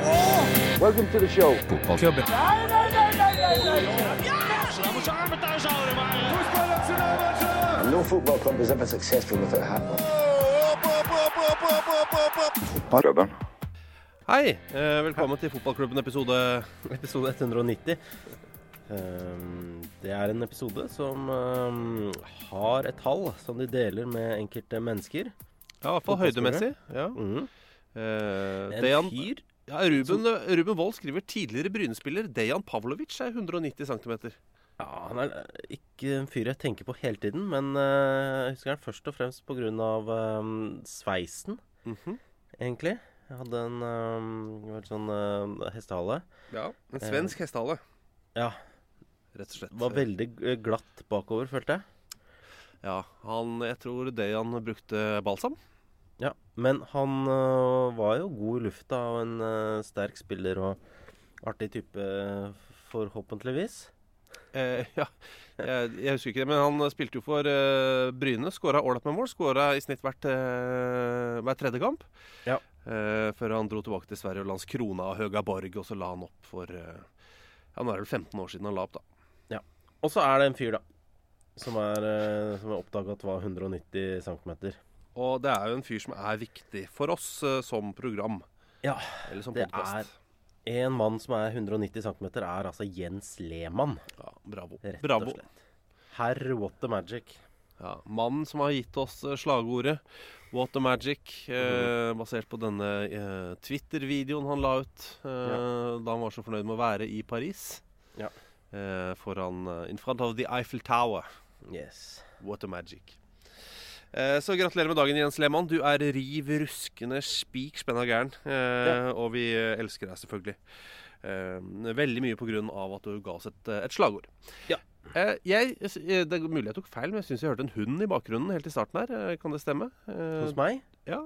Welcome to the show. And no football club is ever successful without hat. Hei, eh, velkommen til Fotballklubben episode, episode 190. Um, det er en episode som um, har et tall som de deler med enkelte mennesker. Ja, i hvert fall høydemessig. Ja. Mm. Eh, En fyr ja, Ruben, Ruben Wold skriver tidligere Bryne-spiller Dejan Pavlovic er 190 cm. Ja, Han er ikke en fyr jeg tenker på hele tiden, men eh, jeg husker han først og fremst pga. Um, sveisen, Mhm. egentlig. Jeg hadde en um, sånn uh, hestehale. Ja, En svensk hestehale, Ja, rett og slett. var veldig eh, glatt bakover, følte jeg. Ja, han, Jeg tror Dejan brukte balsam. Ja, Men han øh, var jo god i lufta og en øh, sterk spiller og artig type, øh, forhåpentligvis. Eh, ja, jeg, jeg husker ikke det, men han spilte jo for eh, Bryne. Skåra ålreit med mål. Skåra i snitt hvert, eh, hver tredje kamp. Ja. Eh, før han dro tilbake til Sverige og Landskrona og Høgaborg, og så la han opp for eh, Ja, nå er det vel 15 år siden han la opp, da. Ja. Og så er det en fyr, da, som er, øh, som er oppdaga at var 190 cm. Og det er jo en fyr som er viktig for oss eh, som program. Ja, Eller som det podcast. er en mann som er 190 cm, er altså Jens Lehmann, Ja, bravo. rett bravo. og slett. Herr What the Magic. Ja, Mannen som har gitt oss eh, slagordet What the Magic, eh, basert på denne eh, Twitter-videoen han la ut eh, da han var så fornøyd med å være i Paris. Ja. Eh, foran In front of the Eiffel Tower. Yes. What the magic. Eh, så gratulerer med dagen, Jens Lehmann. Du er riv ruskende spik spenna gæren. Ja. Og vi eh, elsker deg selvfølgelig. Eh, veldig mye på grunn av at du ga oss et, eh, et slagord. Ja. Eh, jeg, eh, det er mulig jeg tok feil, men jeg syns jeg hørte en hund i bakgrunnen helt i starten her. Eh, kan det stemme? Eh, Hos meg? ja.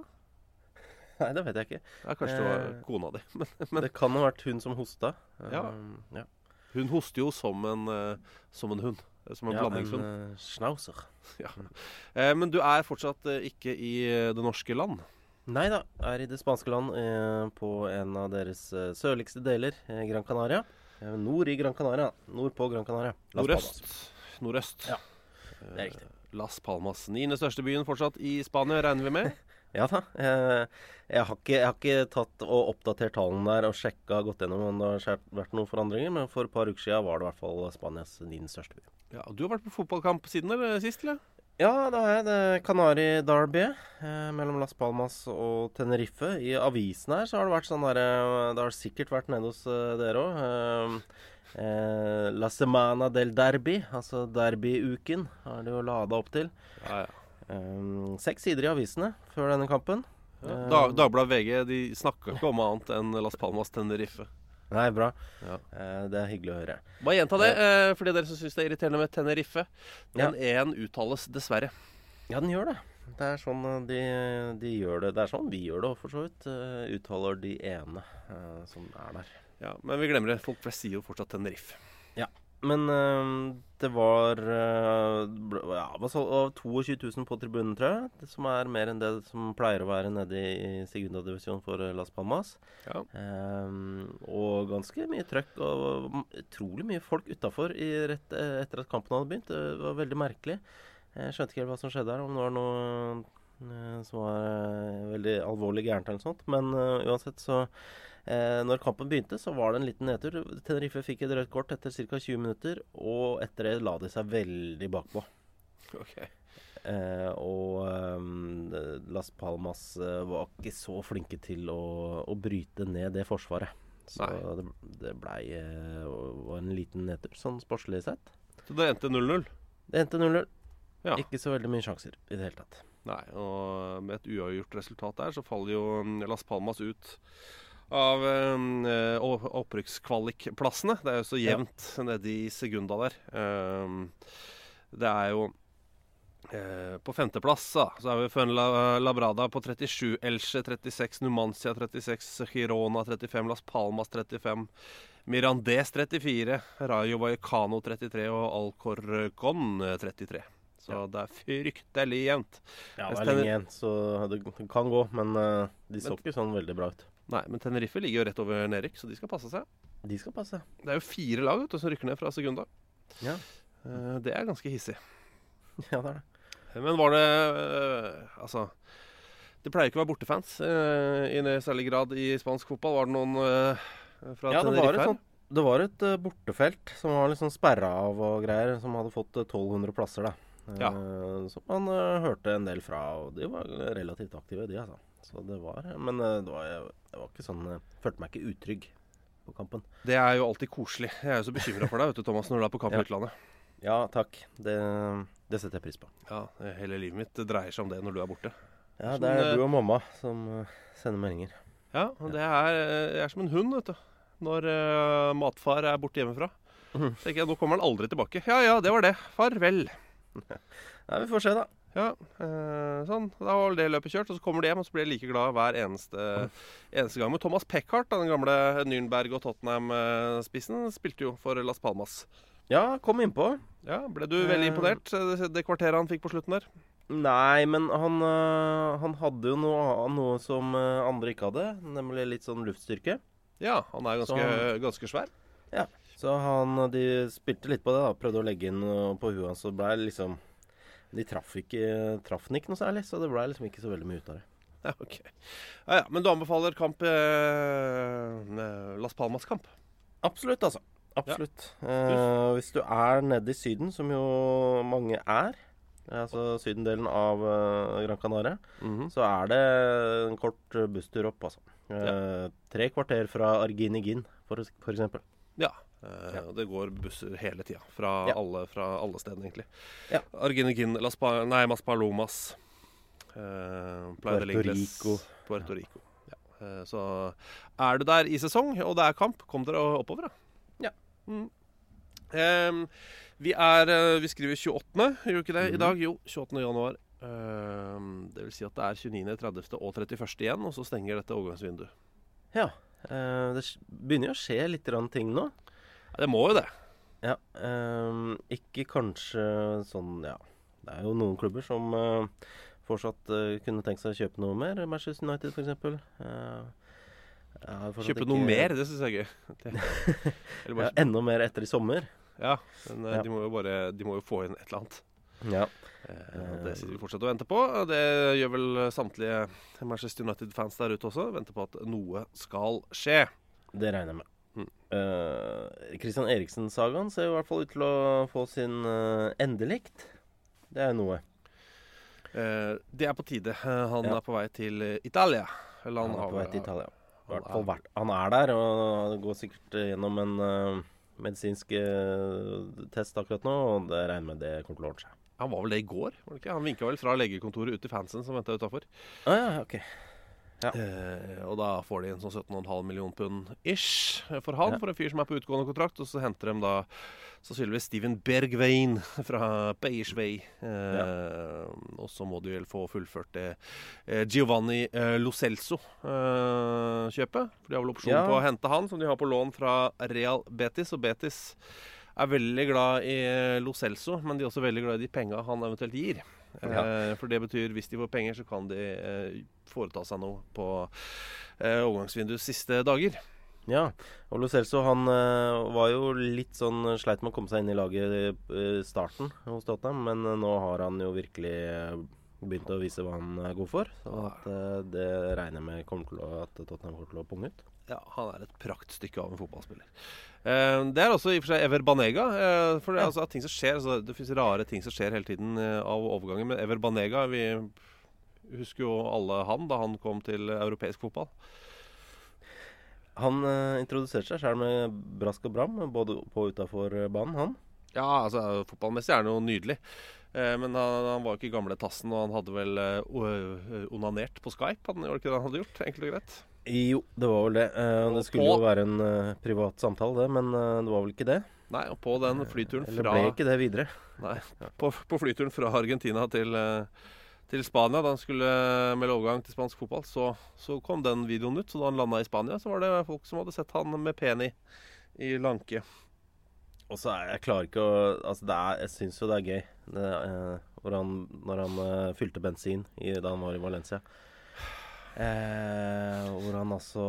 Nei, det vet jeg ikke. ja, kanskje det var Eh, kona di. Men, men Det kan ha vært hun som hosta. Ja. Ja. hun hoster jo som en, eh, som en hund. Eh, Som en Ja, blandingshund. en uh, schnauzer. Eh, men du er fortsatt eh, ikke i eh, det norske land. Nei da, er i det spanske land, eh, på en av deres sørligste deler, Gran Canaria. Nord i Gran Canaria. Nord på Gran Canaria. Nordøst. Nordøst. Ja, det er riktig. Las Palmas. Niende største byen fortsatt i Spania, regner vi med. Ja da. Jeg, jeg, har ikke, jeg har ikke tatt og oppdatert tallene der og sjekka gått gjennom om det har vært noen forandringer, men for et par uker siden var det i hvert fall Spanias din største by. Ja, du har vært på fotballkamp siden eller sist, eller? Ja, det er det Canari Derby eh, mellom Las Palmas og Tenerife. I avisen her så har det vært sånn der eh, Det har sikkert vært nede hos eh, dere òg. Eh, eh, La Semana del Derby, altså derbyuken, har de jo lada opp til. Ja, ja. Eh, seks sider i avisene før denne kampen. Ja, Dag, Dagbladet VG de snakka ikke om annet enn Las Palmas Tenerife. Nei, bra. Ja. Uh, det er hyggelig å høre. Bare gjenta det, uh, for dere som syns det er irriterende med Tenerife. Den E-en uttales dessverre. Ja, den gjør det. Det er sånn eh, de, de gjør det. Det er sånn vi gjør det òg, for så vidt. Uh, uttaler de ene eh, som er der. Ja, Men vi glemmer det. Folk flest sier jo fortsatt Tenerife. Men øh, det var øh, ja, hva sa- det var 22 000 på tribunen, tror jeg. Som er mer enn det som pleier å være nede i, Segunda divisjon for øh, Las Palmas. Ja. Um, og ganske mye trøkk og utrolig mye folk utafor eh, etter at kampen hadde begynt. Det var veldig merkelig. Jeg skjønte ikke helt hva som skjedde her. Om det var noe, eh, som var eh, veldig alvorlig gærent eller noe sånt. Men uh, uansett, så eh, Når kampen begynte, så var det en liten nedtur. Tenerife fikk et rødt kort etter ca. 20 minutter, og etter det la de seg veldig bakpå. Ok. Eh, og um, Las Palmas eh, var ikke så flinke til å, å bryte ned det forsvaret. Så Nei. det, det blei eh, var en liten nedtur, sånn sportslig sett. Så det endte 0-0? Det endte 0-0. Ja. Ikke så veldig mye sjanser i det hele tatt. Nei, og med et uavgjort resultat der, så faller jo mm, Las Palmas ut av eh, opprykkskvalikplassene. Det er jo så Ja. jevnt nede i Segunda der. Eh, det er jo eh, På femteplass så er vi Fønla Labrada på 37, Elche 36, Numancia 36, Girona 35, Las Palmas 35, Mirandes 34, Rayo Vallecano 33 og Alcorcon 33. Så det er fryktelig jevnt. Ja, det er lenge igjen, så det kan gå. Men eh, de så Men- ikke sånn veldig bra ut. Nei, men Tenerife ligger jo rett over nedrykk, så de skal passe seg. De skal passe. Det er jo fire lag vet som rykker ned fra Segunda. Ja, Eh, Det er ganske hissig. ja det er det. Men var det eh, Altså Det pleier ikke å være bortefans eh, i særlig grad i spansk fotball. Var det noen fra Ja, Tenerife her? sånt det var et bortefelt som var liksom sperra av og greier, som hadde fått eh, 1200 plasser, da. Ja. som man hørte en del fra, og de var relativt aktive, de, altså. Så det var Men det var, det var ikke sånn Jeg følte meg ikke utrygg på kampen. Det er jo alltid koselig. Jeg er jo så bekymra for deg vet du, Thomas, når du er på kamp i Ja. utlandet. Ja, takk. Det, det setter jeg pris på. Ja, Hele livet mitt dreier seg om det når du er borte. Ja, det er eh, du og mamma som eh, sender meldinger. Ja, det er, jeg er som en hund, vet du. Når uh, matfar er borte hjemmefra. Så tenker jeg, Nå kommer han aldri tilbake. Ja ja, det var det. Farvel. Nei, vi får se, da. Ja, eh, sånn. Da var vel det løpet kjørt. Og så kommer de hjem, og så blir jeg like glad hver eneste, eneste gang. Men Thomas Peckhart, den gamle Nürnberg og Tottenham-spissen, spilte jo for Las Palmas. Ja, kom innpå. Ja, Ble du veldig Eh. imponert det, det kvarteret han fikk på slutten der? Nei, men han, øh, han hadde jo noe, noe som øh, andre ikke hadde, nemlig litt sånn luftstyrke. Ja, han er ganske, han, ganske svær. Så han, de spilte litt på det, da. Prøvde å legge inn øh, på huet hans, så ble det liksom De traff ikke traff den ikke noe særlig, så det ble liksom ikke så veldig mye ut av det. Ja, ok. Ja, ja, Men du anbefaler kamp eh, eh, Las Palmas-kamp? Absolutt, altså. Absolutt. Eh, hvis du er nede i Syden, som jo mange er, altså sydendelen av eh, Gran Canaria, Mhm. så er det en kort busstur opp, altså. Eh, Tre kvarter fra Arginegin, for, for eksempel. Ja. Eh, og Det går busser hele tida. Fra, Ja. alle, fra alle stedene, egentlig. Ja. Arginegin, Las pa nei, Mas Palomas, eh, Puerto Ingles, Rico. Puerto Rico. Ja. Eh, så er du der i sesong, og det er kamp, kom dere oppover, da. Ja. Mm. Em, vi er eh, Vi skriver 28., gjør vi ikke det mm. i dag? Jo, 28. januar. Em, det vil si at det er 29., 30. og 31. igjen, og så stenger dette overgangsvinduet. Ja. eh, det begynner jo å skje litt ting nå. Ja, det må jo det. Ja. Um, ikke kanskje sånn Ja. Det er jo noen klubber som uh, fortsatt uh, kunne tenkt seg å kjøpe noe mer. Manchester United, f.eks. Uh, Kjøpe noe mer, det syns jeg er gøy. Ja, enda mer etter i sommer. ja, men Ja. de må jo bare De må jo få inn et eller annet. Ja. Det sitter vi fortsatt og venter på. Det gjør vel samtlige Manchester United-fans der ute også. Venter på at noe skal skje. Det regner jeg med. Mm. Eh, Christian Eriksen-sagaen ser i hvert fall ut til å få sin uh, endelikt. Det er noe. Uh, det er på tide. Han Ja. er på vei til Italia. Eller Han er har på vei til Italia. Han er-. Han er der, og går sikkert gjennom en medisinsk test akkurat nå, og det regner med det kommer til å ordne seg. Han var vel det i går? var det ikke? Han vinka vel fra legekontoret ut til fansen som venta utafor. Ah, ja, ok. Eh, og da får de en sånn 17,5 million pund ish for han, Ja. for en fyr som er på utgående kontrakt. Og så henter de da sannsynligvis Steven Bergvein fra Beiersvei. Eh, Og så må de vel få fullført det eh, Giovanni eh, Lo Celso-kjøpet. for de har vel opsjon Ja. på å hente han, som de har på lån fra Real Betis. Og Betis er veldig glad i Locelso, Lo Celso, men de er også veldig glad i de penga han eventuelt gir. Eh, for det betyr hvis de får penger, så kan de eh, foreta seg noe på eh, overgangsvinduets siste dager. Ja. Og Lo Celso han var jo litt sånn sleit med å komme seg inn i laget i starten hos Tottenham, men nå har han jo virkelig begynt å vise hva han er god for. Så at, uh, det regner jeg med kommer til å, at Tottenham kommer til å punge ut. Ja, han er et praktstykke av en fotballspiller. Uh, det er også i og for seg Ever Banega. Uh, for det, er altså, ting som skjer, altså, det finnes rare ting som skjer hele tiden av overgangen. Men Ever Banega Vi husker jo alle han da han kom til europeisk fotball. Han introduserte seg sjøl med brask og bram, både på og utafor banen, han. Ja, altså fotballmessig er han jo nydelig. Eh, men han, han var jo ikke gamle tassen, og han hadde vel eh, onanert på Skype? Han gjorde ikke det han hadde gjort, enkelt og greit? Jo, det var vel det. Eh, det skulle jo være en eh, privat samtale, det, men eh, det var vel ikke det. Nei, og på den flyturen fra Eller ble ikke det videre. Nei, på, på flyturen fra Argentina til, eh, til Spania, da han skulle eh, melde overgang til spansk fotball, så, så kom den videoen ut. Så da han landa i Spania, så var det folk som hadde sett han med peni i lanke. Og så er jeg klarer ikke å Altså, det er, jeg syns jo det er gøy det, eh, hvor han, når han eh, fylte bensin i, da han var i Valencia. Eh, hvor han altså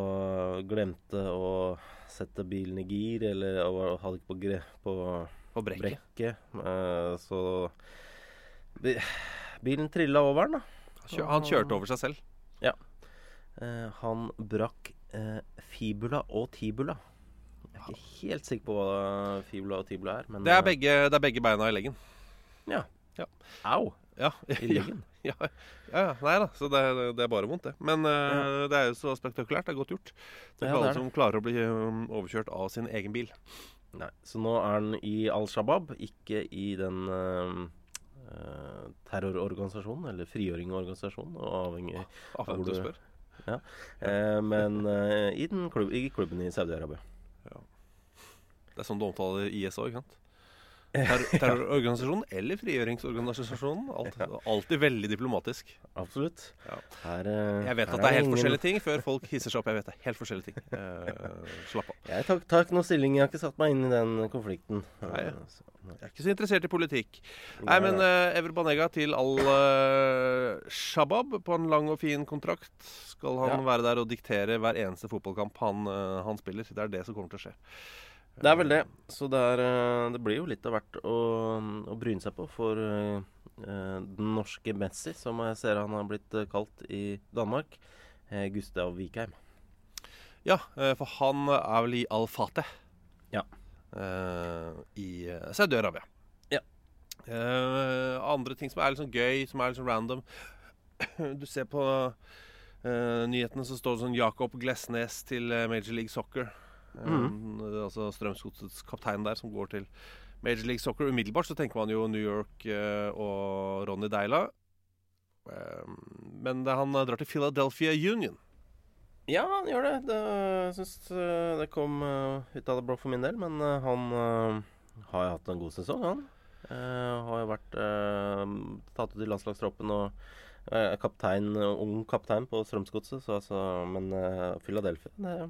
glemte å sette bilen i gir, eller og og hadde ikke på, gre, på På brekket. brekket. Eh, så bi, Bilen trilla over han, da. Han kjørte over seg selv. Eh, han brakk eh, fibula og tibula. Ikke helt sikker på hva fibula og tibula er. Men Det er eh, begge, det er begge beina i leggen. Ja. Ja. Au! Ja, I leggen. Ja, ja, ja, nei da. Så det, det er bare vondt, det. Men eh, det er jo så spektakulært. Det er godt gjort. Det ikke det alle som klarer å bli um, overkjørt av sin egen bil. Nei, så nå er han i Al Shabaab, ikke i den eh, terrororganisasjonen, eller frigjøringsorganisasjonen, avhengig Av Hvor du spør. eh, Men eh, i, den klubb, i klubben i Saudi-Arabia. Det er sånn du omtaler IS òg, ikke sant? Terror- Terrororganisasjonen eller frigjøringsorganisasjonen. Alt, alltid veldig diplomatisk. Absolutt. Ja. Her, eh, Jeg vet at det er helt ingen- forskjellige ting før folk hisser seg opp. Jeg vet det er helt forskjellige ting. Uh, slapp av. Jeg tar, tar ikke noe stilling. Jeg har ikke satt meg inn i den konflikten. Nei. Eh, Jeg er ikke så interessert i politikk. Nei, men uh, Ever Banega til Al uh, Shabab på en lang og fin kontrakt. Skal han Ja. være der og diktere hver eneste fotballkamp han, uh, han spiller. Det er det som kommer til å skje. Det er vel det. Så det, er, eh, det blir jo litt av hvert å, å bryne seg på for eh, den norske Messi, som jeg ser han har blitt kalt i Danmark. Uh, Gustav Vikheim. Ja, for han er vel i Al-Fateh. Ja. Uh, I Saudi-Arabia. Ja. Andre ting som er litt sånn gøy, som er litt sånn random. Du ser på nyhetene så står det sånn Jakob Glesnes til Major League Soccer. Eh, Mhm. Altså Strømsgodsets kaptein der, som går til Major League Soccer. Umiddelbart så tenker man jo New York eh, og Ronny Deila. Eh, men han drar til Philadelphia Union. Ja, han gjør det. det jeg syns eh, det kom eh, ut av det blå for min del. Men eh, han eh, har jo hatt en god sesong, han. Eh, har jo vært eh, tatt ut i landslagstroppen og eh, er kaptein, ung kaptein på Strømsgodset. Altså, men eh, Philadelphia det,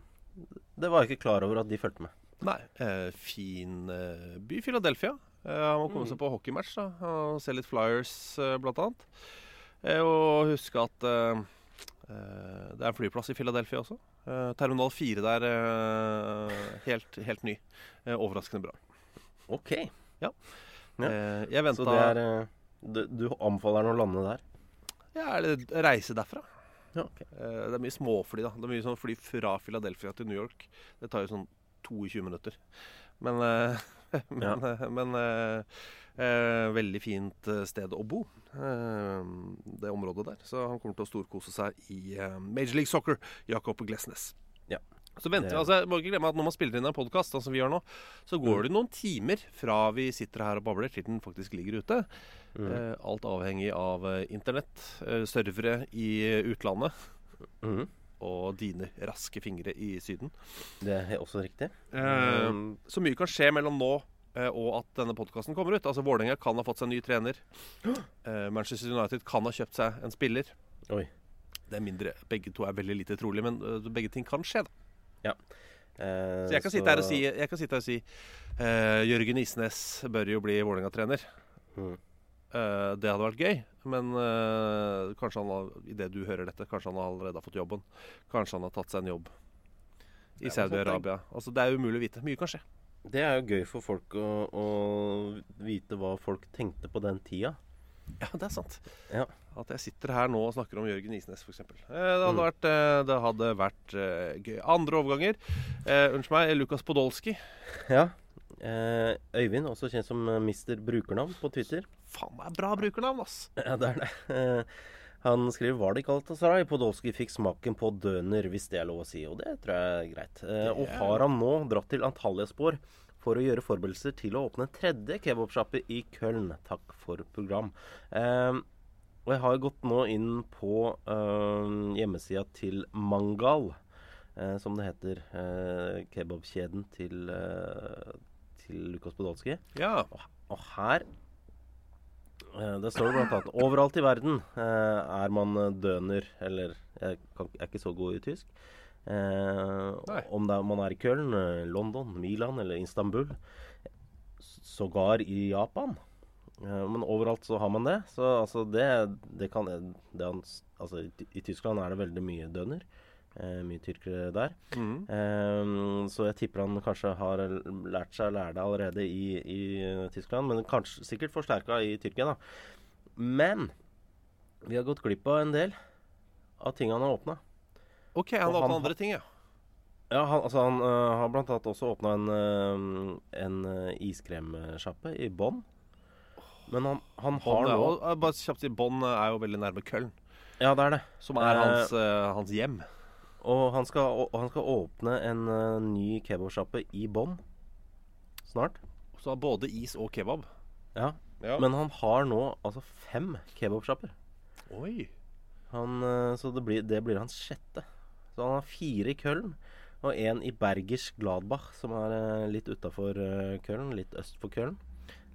det var jeg ikke klar over at de fulgte med. Nei. Eh, fin eh, by, Philadelphia. Eh, han må komme seg på hockeymatch da, og se litt Flyers, eh, blant annet. Eh, og huske at eh, eh, det er en flyplass i Philadelphia også. Terminal 4 der, helt, helt ny. Overraskende bra. OK. Ja. Eh, jeg venta Så det er du, du anbefaler han å lande der? ja, eller reise derfra. Ja, okay. Eh, det er mye småfly, da. Det er mye sånn fly fra Philadelphia til New York. Det tar jo sånn 22 minutter. Men, eh, men, Ja. eh, men eh, veldig fint sted å bo, det området der. Så han kommer til å storkose seg i Major League Soccer, Jakob Glesnes. Ja. Så venter, vi, altså, jeg må ikke glemme at Når man spiller inn en podkast, sånn som vi gjør nå, så går Mm. det noen timer fra vi sitter her og babler, til den faktisk ligger ute. Mm. Eh, alt avhengig av eh, internett, eh, servere i utlandet Mm og dine raske fingre i Syden. Det er også riktig. Eh, Mm. så mye kan skje mellom nå eh, og at denne podkasten kommer ut. Altså Vålerenga kan ha fått seg en ny trener. Eh, Manchester United kan ha kjøpt seg en spiller. Oi. Det er mindre, Begge to er veldig lite trolig, men uh, begge ting kan skje. da Eh, Så jeg kan sitte her og si, jeg kan sitte her og si uh, Jørgen Isnes bør jo bli Vålerenga-trener. Mhm. Eh, det hadde vært gøy, men uh, kanskje han har, i det du hører dette, kanskje han allerede har fått jobben. Kanskje han har tatt seg en jobb i Saudi-Arabia. Altså, det er umulig å vite. Mye kan skje. Det er jo gøy for folk å, å vite hva folk tenkte på den tida. Ja, det er sant. Ja. At jeg sitter her nå og snakker om Jørgen Isnes, f.eks. Eh, det hadde Mm. vært, eh, det hadde vært uh, gøy. Andre overganger. Eh, Unnskyld meg, Lukas Podolsky. Ja. Eh, Øyvind, også kjent som eh, Mister Brukernavn på Twitter. Faen, det er bra brukernavn, ass. Ja, det er det. Eh, han skriver var det ikke Galatasaray Podolsky fikk smaken på døner, hvis det er lov å si. Og det tror jeg er greit. Eh, og har han nå dratt til Antalyaspor for å gjøre forberedelser til å åpne tredje kebabsjappe i Köln. Takk for program. Eh, og jeg har gått nå inn på eh, hjemmesida til Mangal, som det heter. Kebabkjeden til, til Lukas Podolsky. Ja. Og her eh, Det står blant annet Overalt i verden eh, er man døner Eller jeg kan, er ikke så god i tysk. Eh, om er, man er i Köln, eh, London, Milan eller Istanbul. Sågar i Japan. Eh, men overalt så har man det. Så altså det, det kan det altså, i, i Tyskland er det veldig mye døner. Eh, mye tyrkere der. Mm. Ehm, så jeg tipper han kanskje har lært seg å lære det allerede i, i eh, Tyskland, men kanskje sikkert forsterka i Tyrkia, da. Men vi har gått glipp av en del av ting han har åpna. OK, han har åpna andre ting, ja. Ja, han, altså han uh, har blant annet også åpna en, uh, en iskremsjappe i Bonn. Men han, han har nå bare kjapt si, Bonn er jo veldig nærme Köln, Ja, det er det. som er hans, hans hjem. Og han skal, og han skal åpne en uh, ny kebabsjappe i Bonn snart. Så har både is og kebab. Ja. Ja. Men han har nå altså fem kebabsjapper. Oi. Han, eh, så det blir, det blir hans sjette. Så han har fire i Køln og én i Bergers Gladbach, som er eh, litt utafor uh, Köln, litt øst for Køln.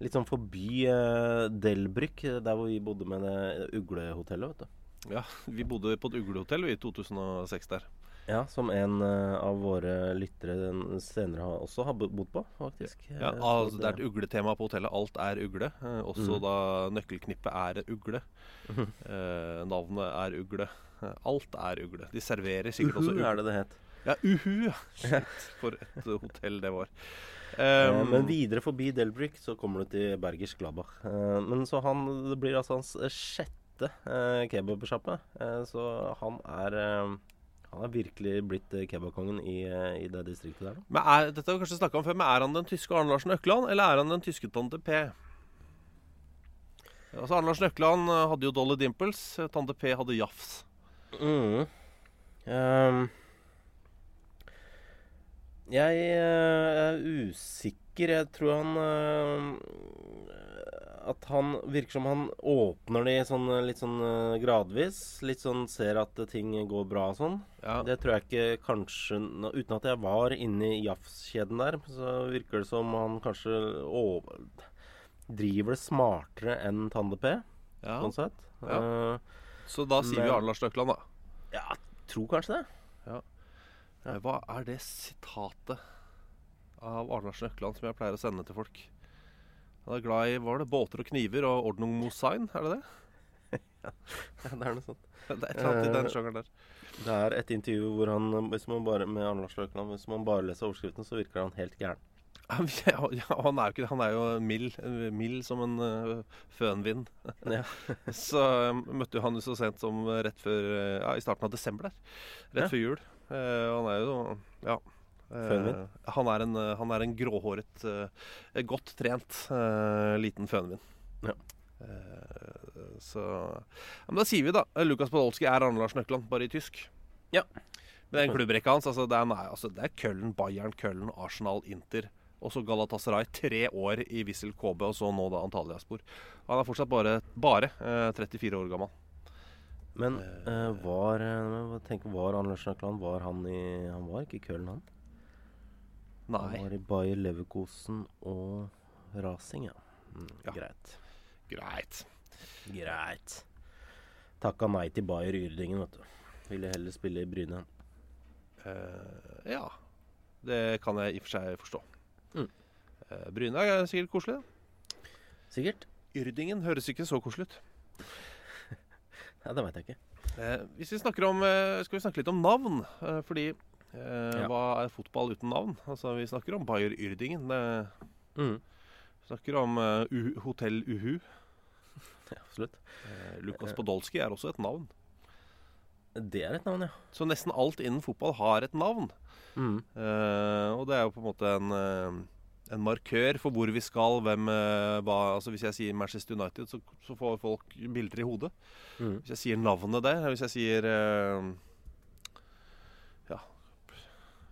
Litt sånn forbi uh, Delbrück, der hvor vi bodde med det uglehotellet, vet du. Ja, vi bodde på et uglehotell i 2006 der. Ja, som en uh, av våre lyttere senere har, også har bodd på, faktisk. Ja, Eh, altså, det er et ugletema på hotellet. Alt er ugle. Uh, også Mm. da nøkkelknippet er ugle. Uh, navnet er ugle. Alt er ugle. De serverer sikkert også Uhu ugle. er det det het. Ja, uhu. Shit, for et hotell det var. Um, men videre forbi Delbrick så kommer du til Bergers Glabach. Men så han, det blir altså hans sjette uh, kebabsjappe. Så han er Han er virkelig blitt eh, kebabkongen i, eh, i det distriktet der. men er, dette har vi kanskje snakket om før, men er han den tyske Arne Larsen Økland, eller er han den tyske Tante P? Altså, Arne Larsen Økland eh, hadde jo Dolly Dimples. Tante P hadde Jafs. Mm. Um. jeg er usikker. Jeg tror han eh, At han virker som han åpner de sånn, eh, litt sånn eh, gradvis. Litt sånn ser at eh, ting går bra og sånn. Ja. Det tror jeg ikke kanskje Uten at jeg var inne i Jafs-kjeden der, så virker det som han kanskje over, driver det smartere enn Tande P, ja. sånn sett. Ja. Uh, Så da sier vi Men- Arne Lars Nøkland, da. ja, tror kanskje det. Ja. Hva er det sitatet av Arne Lars Nøkland som jeg pleier å sende til folk? Han er glad i hva var det, båter og kniver og Ordnung Mosain, er det det? Ja, det er noe sånt. Det er et eller annet i den Eh, sjangeren der. Det er et intervju hvor han, hvis man bare, med Arne Lars Løkland, hvis man bare leser overskriften, så virker han helt gæren. Ja, han er jo ikke det. Han er jo mild, eh, mild som en uh, fønvind. Ja. Så eh, møtte jo han jo så sent som rett før eh, Ja, i starten av desember der. Rett Ja. før jul. Eh, og han er jo Ja. Fønvind? han, er en, eh, han er en gråhåret, uh, godt trent uh, liten fønvin. Ja. Så Men da sier vi, da. Lukas Podolsky er Arne Lars Nøkland, bare i tysk. Ja. Men den klubbrekka hans, altså, det er, nei, altså, det er Köln, Bayern, Köln, Arsenal, Inter. Og så Galatasaray. Tre år i Wissel KB, og så nå da Antalyaspor. Han er fortsatt bare, bare eh, 34 år gammel. Men var Tenk, var Arne Lars Nøkland Var han i Han var ikke i Köln, han? Han var i Bayer Leverkosen og Rasing, ja. Mm, Ja. Greit. Greit. Greit. Takka nei til Bayer Yrdingen, vet du. Ville heller spille i Bryne. Uh, ja. Det kan jeg i og for seg forstå. Mm. Uh, Bryne er sikkert koselig. da. Sikkert? Yrdingen høres ikke så koselig ut. Ja, det veit jeg ikke. Uh, hvis vi snakker om, skal vi snakke litt om navn? Fordi eh, Ja. hva er fotball uten navn? Altså, Vi snakker om Bayer Yrdingen. Det, Mm. vi snakker om uh, U Hotell Uhu. Absolutt. Eh, Lukas Podolsky er også et navn. Det er et navn, ja. Så nesten alt innen fotball har et navn. Mm. Eh, og det er jo på en måte en, eh, en markør for hvor vi skal, hvem eh, hva Altså Hvis jeg sier Manchester United, så, så får folk bilder i hodet. Mm. Hvis jeg sier navnet der, hvis jeg sier eh, Ja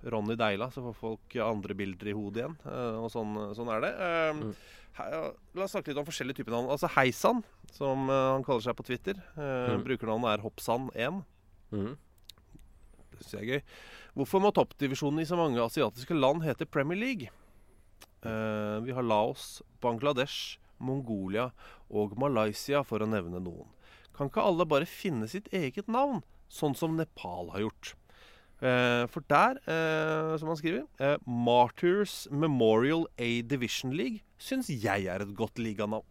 Ronny Deila, så får folk andre bilder i hodet igjen. Eh, og sånn, sånn er det. Eh, Mm. he, la oss snakke litt om forskjellige typer navn. Altså Heisan, som eh, han kaller seg på Twitter. Mm. Brukernavnet er Hoppsan1. Mm. Det synes jeg er gøy. Hvorfor må toppdivisjonen i så mange asiatiske land hete Premier League? Uh, vi har Laos, Bangladesh, Mongolia og Malaysia, for å nevne noen. Kan ikke alle bare finne sitt eget navn, sånn som Nepal har gjort? Eh, for der, eh, som han skriver, eh, Martyrs Memorial A Division League syns jeg er et godt liganavn.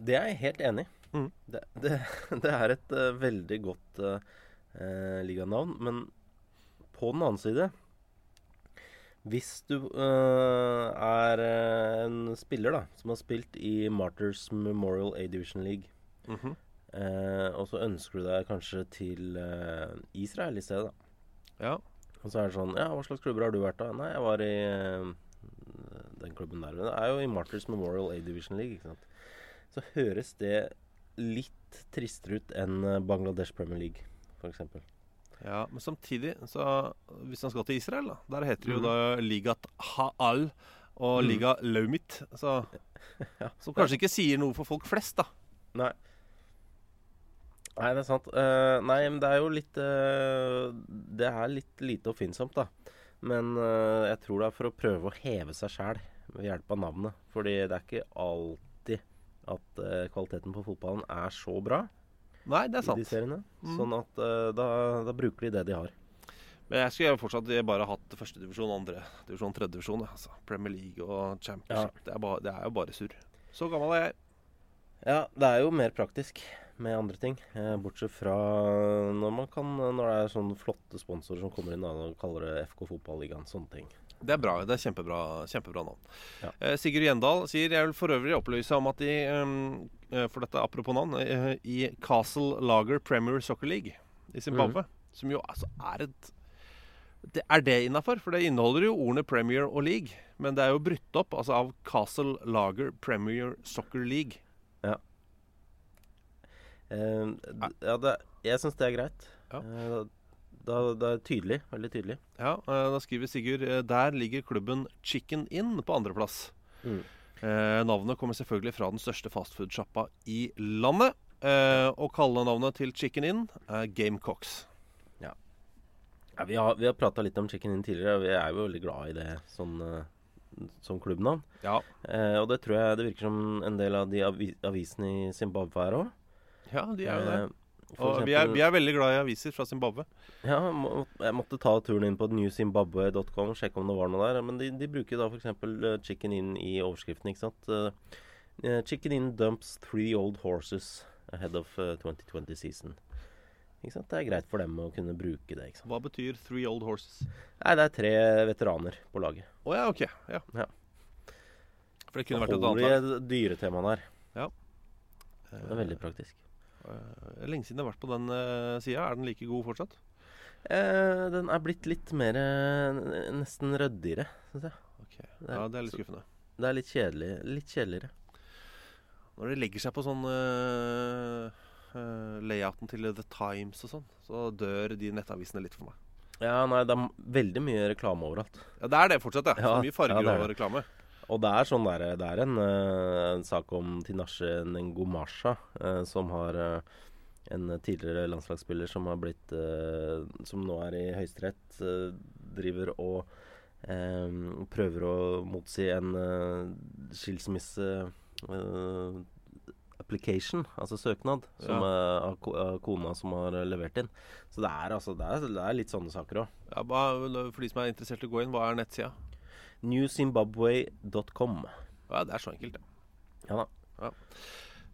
Det er jeg helt enig i. Mm. Det, det, det er et uh, veldig godt eh, liganavn. Men på den annen side Hvis du uh, er en spiller da som har spilt i Martyrs Memorial A Division League, Mhm. Eh, og så ønsker du deg kanskje til eh, Israel i stedet, da. Ja. Og så er det sånn Ja, hva slags klubber har du vært da? Nei, jeg var i eh, den klubben der. Men det er jo i Martyrs Memorial A Division League, ikke sant. Så høres det litt tristere ut enn eh, Bangladesh Premier League, f.eks. Ja, men samtidig, så hvis han skal til Israel, da Der heter det jo mm. da Ligat Ha'al og Mhm. Liga Laumit. Så, Ja. som kanskje ikke sier noe for folk flest, da. Nei. Nei, det er sant. Uh, nei, men det er jo litt uh, Det er litt lite oppfinnsomt, da. Men uh, jeg tror det er for å prøve å heve seg sjæl ved hjelp av navnet. Fordi det er ikke alltid at kvaliteten på fotballen er så bra Nei, det er i de sant. seriene. Mm. Sånn at da, da bruker de det de har. Men jeg skulle fortsatt bare hatt førstedivisjon, andredivisjon, tredjedivisjon. ja, Altså. Premier League og championship. Det, er bare, det er jo bare surr. Så gammel er jeg. Ja, det er jo mer praktisk med andre ting. Eh, bortsett fra når man kan Når det er sånne flotte sponsorer som kommer inn og kaller det FK Fotballigaen. Sånne ting. Det er bra. Det er kjempebra, kjempebra navn. Ja. Eh, Sigurd Gjendal sier jeg vil for øvrig opplyse om at de ehm, eh, For dette apropos navn. I Castle Lager Premier Soccer League i Zimbabwe, som jo altså er et det Er det innafor? For det inneholder jo ordene Premier og League. Men det er jo brutt opp altså av Castle Lager Premier Soccer League. Eh, d- ja, det, jeg syns det er greit. Ja. Eh, da, det er tydelig. Veldig tydelig. Ja, eh, Da skriver Sigurd eh, der ligger klubben Chicken Inn på andreplass. Mm. Eh, navnet kommer selvfølgelig fra den største fastfood-sjappa i landet. Eh, og kallenavnet til Chicken Inn er Gamecocks. Ja, vi har, vi har prata litt om Chicken Inn tidligere, og vi er jo veldig glad i det sånn, som klubbnavn. Ja. Eh, og det tror jeg det virker som en del av de avisene i Zimbabwe er òg. Ja, de er jo det. for Og vi er, vi er veldig glad i aviser fra Zimbabwe. Ja, må, jeg måtte ta turen inn på newzimbabwe.com og sjekke om det var noe der. Men de, de bruker da f.eks. Uh, chicken in i overskriften, ikke sant. Uh, chicken in dumps three old horses ahead of uh, 2020 season. Ikke sant? Det er greit for dem å kunne bruke det. ikke sant? Hva betyr Three Old Horses? Nei, det er tre veteraner på laget. Å ja, ok. Ja. Ja. For det kunne vært et annet lag. dyretema der. Ja. Det er veldig praktisk. Eh, lenge siden jeg har vært på den uh, sida. Er den like god fortsatt? Eh, den er blitt litt mer eh, nesten ryddigere, syns jeg. Ok. Ja, det er litt skuffende. Det er litt kjedelig. Litt kjedeligere. Når de legger seg på sånn uh, eh, layouten til The Times og sånn, så dør de nettavisene litt for meg. Ja, nei, det er veldig mye reklame overalt. Ja, Det er det fortsatt, ja. Ja, Så mye farger ja, det og reklame. Og det er sånn der, det er en, eh, en sak om Tinashe Nengomasha, eh, som har eh, en tidligere landslagsspiller som har blitt Som nå er i Høyesterett, driver og prøver å motsi en skilsmisse application, altså søknad, som Ja. er kona som har levert inn. Så det er, altså, det er, det er litt sånne saker òg. Ja, for de som er interessert i å gå inn, hva er nettsida? Newzimbabwe.com. Ja, det er så enkelt, ja. Ja da.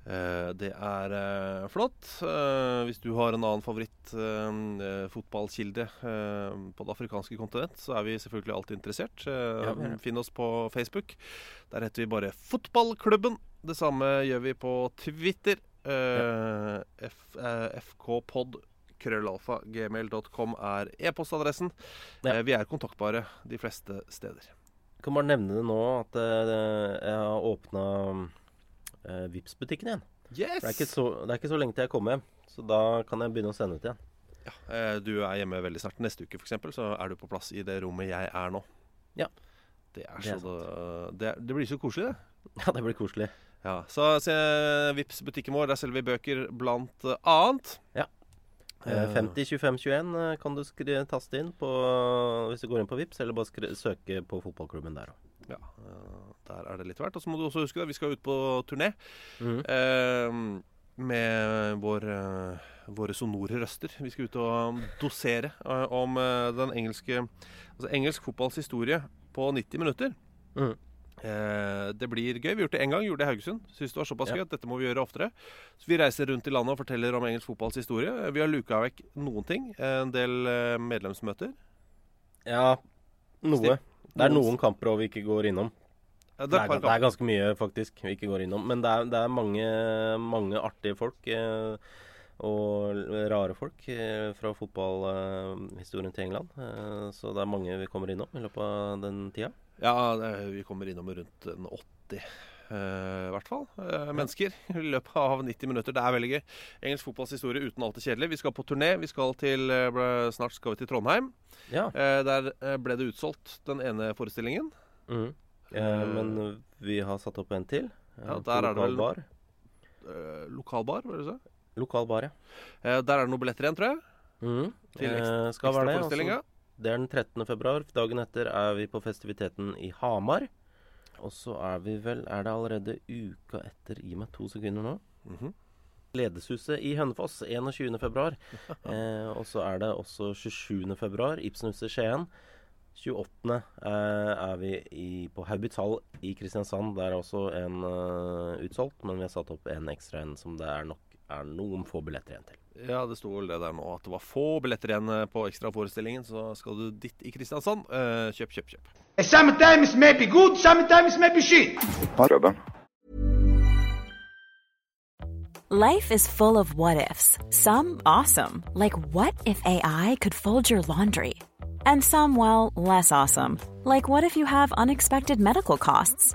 Eh, det er uh, flott. Uh, hvis du har en annen favoritt fotballkilde eh, på det afrikanske kontinent, så er vi selvfølgelig alltid interessert. Ja, er. Finn oss på Facebook. Der heter vi bare Fotballklubben. Det samme gjør vi på Twitter. Uh, uh, FKpod krøllalfa gmail.com er e-postadressen. Ja. Vi er kontaktbare de fleste steder. Jeg kan bare nevne det nå at eh, jeg har åpna uh, vips butikken igjen. Yes! Det er, ikke så, det er ikke så lenge til jeg kommer hjem, så da kan jeg begynne å sende ut igjen. Ja, eh, du er hjemme veldig snart. Neste uke for eksempel, så er du på plass i det rommet jeg er nå. Ja. Det, er Det er så, det, det, blir så koselig, det. Ja, det blir koselig. Ja, så se Vips butikken vår. Der selger vi bøker blant eh, annet. Ja. Eh, 50 25 21 eh, kan du skri taste inn på, hvis du går inn på Vips, eller bare skri søke på fotballklubben der òg. Ja, eh, der er det litt verdt. Og så må du også huske at vi skal ut på turné mm. eh, med vår, eh, våre sonore røster. Vi skal ut og dosere eh, om eh, den engelske Altså engelsk fotballs historie på 90 minutter. Mhm. Eh, det blir gøy. Vi gjorde det én gang. Gjorde det i Haugesund. Syns det var såpass Ja. gøy at dette må vi gjøre oftere. Så Vi reiser rundt i landet og forteller om engelsk fotballs historie. Vi har luka vekk noen ting. En del eh, medlemsmøter. Ja, noe. Det er noen- kamper òg vi ikke går innom. Ja, Det Det er, er, et par det er ganske mye faktisk vi ikke går innom. Men det er, det er mange, mange artige folk. Eh, og rare folk eh, fra fotballhistorien til England. Eh, så det er mange vi kommer innom i løpet av den tida. Ja, vi kommer innom rundt 80 eh, i hvert fall. eh, mennesker i løpet av 90 minutter. Det er veldig gøy. Engelsk fotballs historie uten alt det kjedelige. Vi skal på turné. Vi skal til, eh, snart skal vi til Trondheim. Ja. Eh, der eh, ble det utsolgt den ene forestillingen. Mhm. Eh, men vi har satt opp en til. eh, Ja, der er det vel- bar. Eh, lokalbar, var det du sa? Lokal bar, ja. Eh, der er det noen billetter igjen, tror jeg. Mm. Til Eh, ekstra, skal være det. Det er den 13. februar. Dagen etter er vi på festiviteten i Hamar. Og så er vi vel Er det allerede uka etter Gi meg to sekunder nå. Mm -hmm. Ledeshuset i Hønefoss 21. februar. Eh, og så er det også 27. februar. Ibsenhuset Skien. 28. Eh, er vi i, på hall i Kristiansand. Der er også en uh, utsolgt, men vi har satt opp en ekstra en som det er nok er noen få billetter igjen til. Ja, det sto vel det der nå at det var få billetter igjen eh, på ekstraforestillingen. Så skal du dit i Kristiansand, Uh, kjøp, kjøp, kjøp. Sometimes maybe good, sometimes maybe shit. Life is full of what ifs. Some awesome, like what if AI could fold your laundry? And some, well, less awesome, like what if you have unexpected medical costs?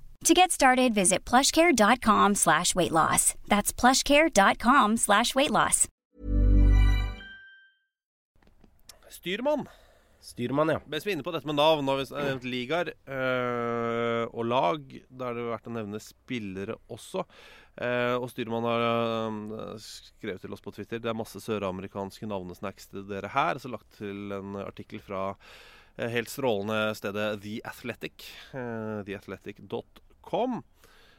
To get started, visit plushcare.com slash weight loss. That's plushcare.com slash weight loss. Styrmann. Styrmann, ja. Mens vi er inne på dette med navn, har vi nevnt ligaer øh, og lag. Da er det verdt å nevne spillere også. Uh, og styrmann har uh, skrevet til oss på Twitter Det er masse søramerikanske navnesnacks til dere her. Så lagt til en artikkel fra uh, helt strålende stedet The Athletic. Uh, TheAthletic.com.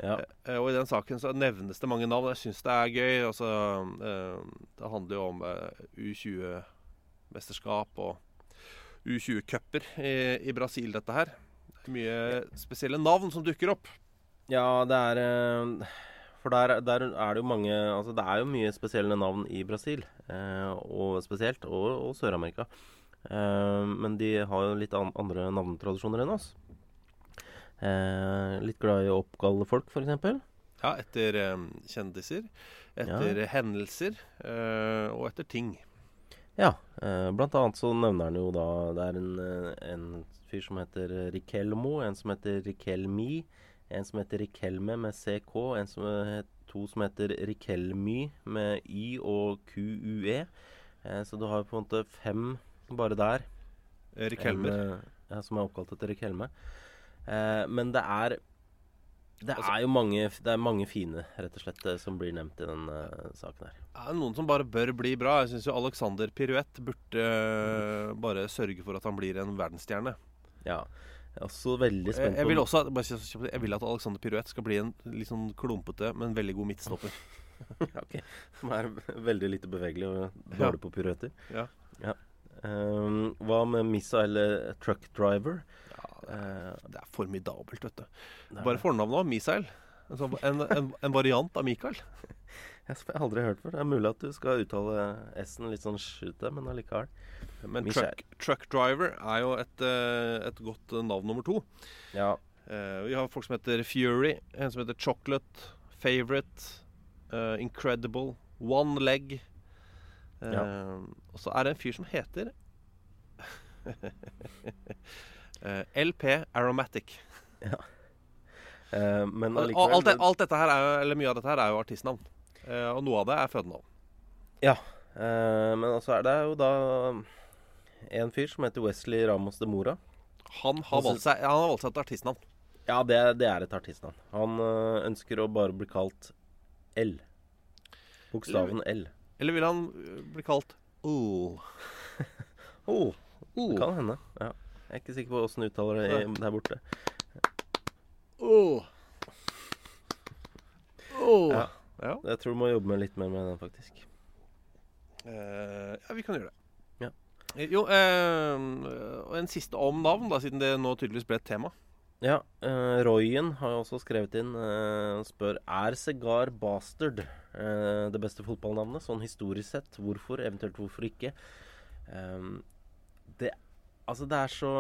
Ja. Eh, Og i den saken så nevnes det mange navn. Jeg syns det er gøy. Altså, eh, det handler jo om eh, U20-mesterskap og U20-cuper i, i Brasil, dette her. Er mye spesielle navn som dukker opp. Ja, det er For der, der er det jo mange Altså, det er jo mye spesielle navn i Brasil, og spesielt, og, og Sør-Amerika. Men de har jo litt andre navnetradisjoner enn oss. Eh, litt glad i å oppkalle folk, f.eks. Ja, etter eh, kjendiser, etter hendelser eh, og etter ting. Ja. Eh, blant annet så nevner han jo da Det er en, en fyr som heter Rikelmo, en som heter Rikelmi, en som heter Rikelme med CK, en som het, to som heter Rikelmy med Y og QUE. Eh, så du har på en måte fem bare der. Rikelmer. En, ja, som er oppkalt etter Rikelme. Eh, men det er det Altså- er jo mange, det er mange fine, rett og slett, eh, som blir nevnt i den uh, saken her. Det er noen som bare bør bli bra. Jeg syns jo Alexander Pirouette burde uh, bare sørge for at han blir en verdensstjerne. Ja. Jeg er også veldig spent jeg jeg, vil også jeg vil at Alexander Pirouette skal bli en litt sånn klumpete, men veldig god midtstopper. Ok, Som er veldig lite bevegelig og Ja. på piruetter. Ja. Ehm, hva med Missile Truck Driver? Det er formidabelt, vet du. Bare fornavnet av Misael. En, sånn- en, en, en variant av Mikael. Jeg har aldri hørt før. Det er mulig at du skal uttale S-en litt sånn skjute, men allikevel. Men truck, truck Driver er jo et, eh, et godt navn nummer to. Ja. Eh, vi har folk som heter Fury, en som heter Chocolate, Favorite, eh, Incredible, One Leg. Ja. Og så er det en fyr som heter LP Aromatic. Ja. men allikevel alt, alt dette her er jo, eller mye av dette her er jo artistnavn. Eh, og noe av det er fødenavn. Ja. eh, men også er det jo da en fyr som heter Wesley Ramos de Mora. Han har valgt seg, han har valgt seg et artistnavn. Ja, det, det er et artistnavn. Han ønsker å bare bli kalt L. Bokstaven L. Eller vil han bli kalt O? Oh, Ooh. det kan hende. Ja. Jeg er ikke sikker på åssen du uttaler det der borte. Oh. Oh. Ja. Ja. Jeg tror du må jobbe med litt mer med den, faktisk. Uh, ja, vi kan gjøre det. Ja. Eh, Jo, og en siste om navn, da, siden det nå tydeligvis ble et tema. Ja, uh, Royen har jo også skrevet inn eh, og spør Er Segar Bastard eh, det beste fotballnavnet, sånn historisk sett. Hvorfor, eventuelt hvorfor ikke? Um, det Altså, det er så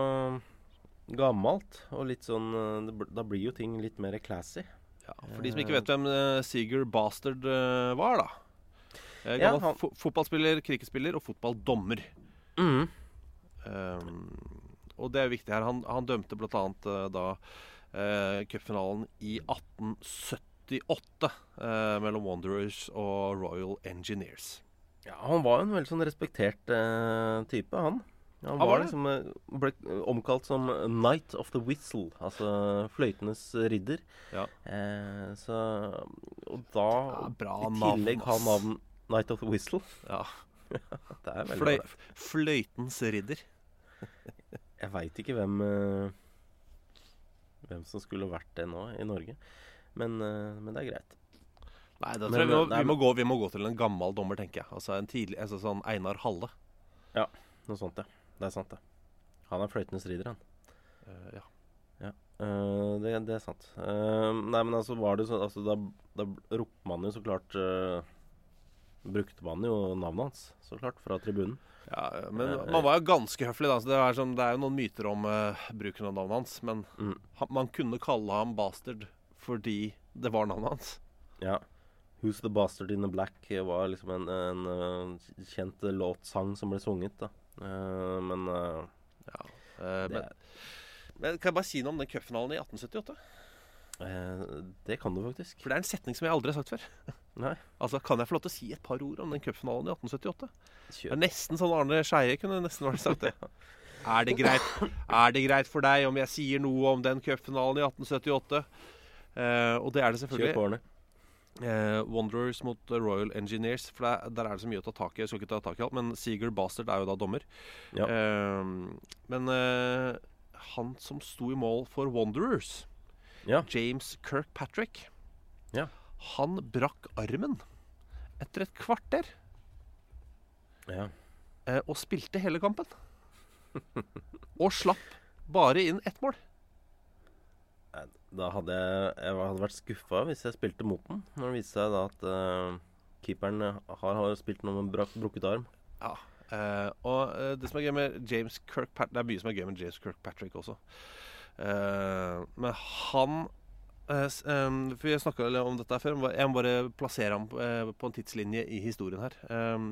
gammelt og litt sånn eh, Da blir jo ting litt mer classy. Ja, for de som ikke vet hvem eh, Seager Bastard eh, var, da. Ja, han- fotballspiller, cricketspiller og fotballdommer. Mm. Um, og det er viktig her. Han, han dømte bl.a. Uh, da uh, cupfinalen i 1878 uh, mellom Wanderers og Royal Engineers. Ja, han var jo en veldig sånn respektert uh, type, han. Han Han var liksom eh, ble omkalt som 'Night of the Whistle, altså fløytenes ridder. Ja. Eh, så Og da Ja, bra i tillegg ha navn 'Night of the Whistle. Ja. Det er veldig Fløy, bra. fløytens ridder. Jeg veit ikke hvem eh, Hvem som skulle vært det nå i Norge. Men, eh, men det er greit. Nei, da Men, jeg vi må, vi, må gå, vi må gå til en gammel dommer, tenker jeg. Altså en tidlig, altså sånn Einar Halle. Ja, Noe sånt, ja. Det er sant, det. Han er fløytenes ridder, han. Uh, ja. Eh, det, det er sant. Uh, nei, men altså var det så altså, Da, da ropte man jo så klart Brukte man jo navnet hans, så klart, fra tribunen. Ja, men man var jo ganske høflig, da. Så det, er sånn, det er jo noen myter om bruken av navnet hans. Men Mm. han, man kunne kalle ham Bastard fordi det var navnet hans. Ja. 'Who's the Bastard in the Black' var liksom en, en en kjent låtsang som ble sunget, da. Eh, men eh, Ja. Eh, det, men, men kan jeg bare si noe om den cupfinalen i 1878? eh, det kan du faktisk. For det er en setning som jeg aldri har sagt før. Nei. Altså, Kan jeg få lov til å si et par ord om den cupfinalen i 1878? Det er nesten sånn Arne Skeie kunne nesten vært sagt det. Er det, greit, er det greit for deg om jeg sier noe om den cupfinalen i 1878? Uh, og det er det Kjør selvfølgelig. på, Arne. Eh, Wanderers mot Royal Engineers. For der, der er det så mye å ta tak i. Jeg skal ikke ta tak i alt, men Seager Bastard er jo da dommer. Ja. Eh, men eh, han som sto i mål for Wanderers, Ja. James Kirkpatrick, Ja. han brakk armen etter et kvarter ja. eh, og spilte hele kampen. og slapp bare inn ett mål. Da hadde jeg, jeg hadde vært skuffa hvis jeg spilte mot den. Når det viste seg da at uh, keeperen har, har spilt noe med brak, brukket arm. Ja. uh, og eh, det som er gøy med James Kirkpatrick Det er mye som er gøy med James Kirkpatrick også. Men han em, For vi snakka om dette før. Jeg må bare plassere ham eh, på en tidslinje i historien her. Um,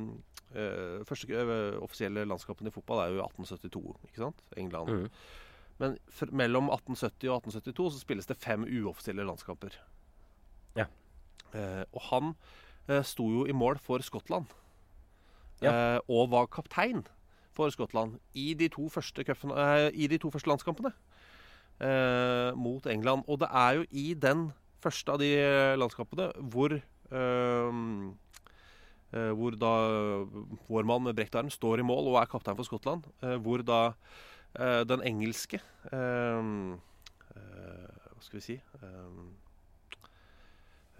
første offisielle landskapen i fotball er jo i 1872, ikke sant? England. Mhm. Men mellom 1870 og 1872 så spilles det fem uoffisielle landskamper. Ja. Eh, og han eh, sto jo i mål for Skottland. Ja. Eh, og var kaptein for Skottland i de to første, cupen- eh, i de to første landskampene eh, mot England. Og det er jo i den første av de eh, landskampene hvor hvor da vår mann arm står i mål og er kaptein for Skottland. eh, hvor da eh, den engelske um, uh, Hva skal vi si um,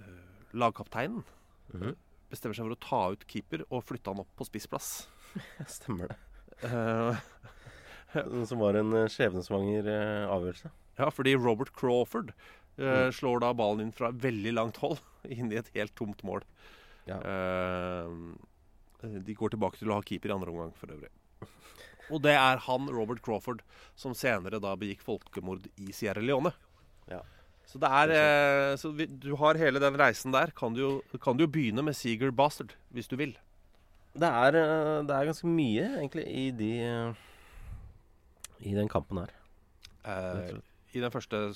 uh, Lagkapteinen Mhm. bestemmer seg for å ta ut keeper og flytte han opp på spissplass. Stemmer det. Som var en skjebnesvanger avgjørelse. ja, fordi Robert Crawford Mm. slår da ballen inn fra veldig langt hold inn i et helt tomt mål. Ja. De går tilbake til å ha keeper i andre omgang for øvrig. Og det er han, Robert Crawford, som senere da begikk folkemord i Sierra Leone. Ja. Så det er eh, Så vi, du har hele den reisen der. Kan du, kan du jo begynne med Seager Bastard, hvis du vil. Det er, eh, det er ganske mye, egentlig, i de eh, I den kampen her. Eh. I den første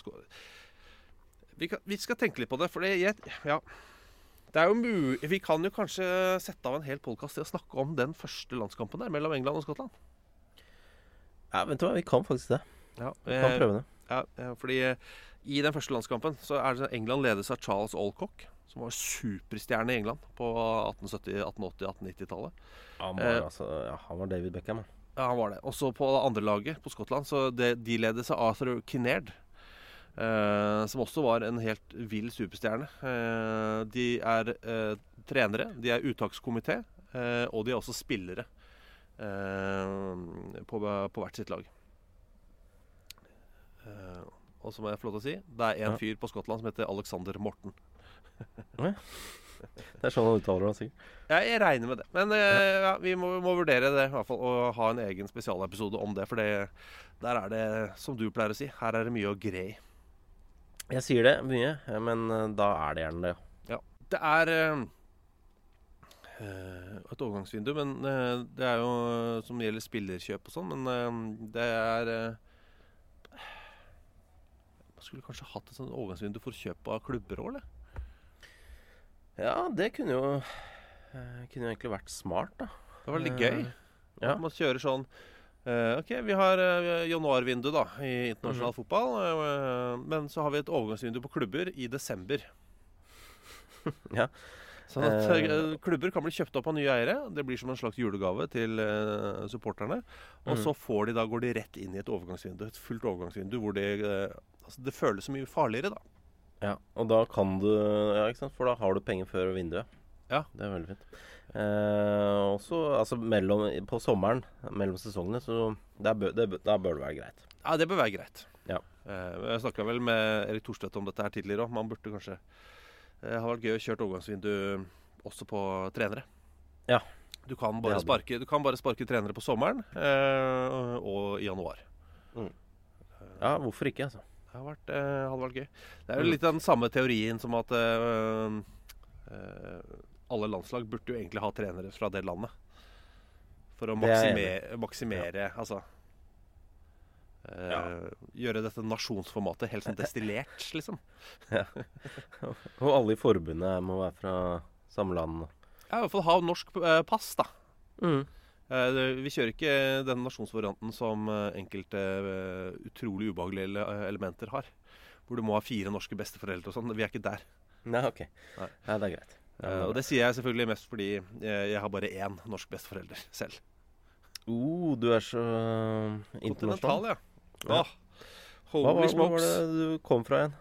vi, kan, vi skal tenke litt på det, for det, ja, det er jo mulig Vi kan jo kanskje sette av en hel podkast til å snakke om den første landskampen der mellom England og Skottland. Ja, vet du hva, vi kan faktisk det. Ja, Vi kan prøve det. Ja, eh, fordi eh, i den første landskampen så er det England ledes av Charles Alcock, som var superstjerne i England på 1870-, 1880-, 1890-tallet. Han Eh, altså, ja, han var David Beckham. Ja, han var det. Også på det andre laget, på Skottland, så det, de ledes av Arthur Kinnaird. eh, som også var en helt vill superstjerne. Eh, de er eh, trenere, de er uttakskomité, eh, og de er også spillere eh, på, på hvert sitt lag. Eh, og så må jeg få lov til å si det er en fyr på Skottland som heter Alexander Morten. Det er sånn han uttaler det. sikkert. Ja, jeg regner med det. Men eh, ja, vi må, må vurdere det, i hvert fall, og ha en egen spesialepisode om det. For det, der er det, som du pleier å si, her er det mye å gre i. Jeg sier det mye, eh, men eh, da er det gjerne det. Ja. Det er eh, eh, et overgangsvindu, men eh, det er jo eh, som gjelder spillerkjøp og sånn, men eh, det er eh, Man skulle kanskje hatt et sånt overgangsvindu for kjøp av klubber òg, eller? Ja, det kunne jo eh, Kunne jo egentlig vært smart, da. Det var litt gøy. Ja. At man kjører sånn eh, OK, vi har januarvindu da i internasjonal fotball. eh, men så har vi et overgangsvindu på klubber i desember. Ja. Sånn at Eh. eh, klubber kan bli kjøpt opp av nye eiere. Det blir som en slags julegave til eh, supporterne. Og mm. så får de da, går de rett inn i et overgangsvindu, et fullt overgangsvindu hvor det eh, altså Det føles så mye farligere, da. Ja, og da kan du Ja, ikke sant? For da har du penger før vinduet. Ja. Det er veldig fint. Eh, også altså mellom, på sommeren, mellom sesongene, så der bør, det, der bør det være greit. Ja, det bør være greit. Ja. Eh, jeg snakka vel med Erik Thorstvedt om dette her tidligere òg. Man burde kanskje Det har vært gøy å kjøre overgangsvindu også på trenere. Ja. Du kan bare, sparke, du kan bare sparke trenere på sommeren eh, og i januar. Ja, hvorfor ikke, altså. Det har vært, eh, hadde vært gøy. Det er jo Mm. litt av den samme teorien som at eh, eh, alle landslag burde jo egentlig ha trenere fra det landet. For å er maksimere, ja. Altså eh, Ja. Gjøre dette nasjonsformatet helt sånn destillert, liksom. Og alle i forbundet må være fra samme land. Ja, I hvert fall ha norsk eh, pass, da. Mm. Eh, vi kjører ikke den nasjonsvarianten som eh, enkelte eh, utrolig ubehagelige eh, elementer har. Hvor du må ha fire norske besteforeldre og sånn. Vi er ikke der. Nei, ok. Nei. Nei, det er greit. Det er og det sier jeg selvfølgelig mest fordi jeg, jeg har bare én norsk besteforelder selv. Oh, du er så internasjonal. Kontinental, ja. Ja. Åh, Hva, holy var- det du kom fra igjen?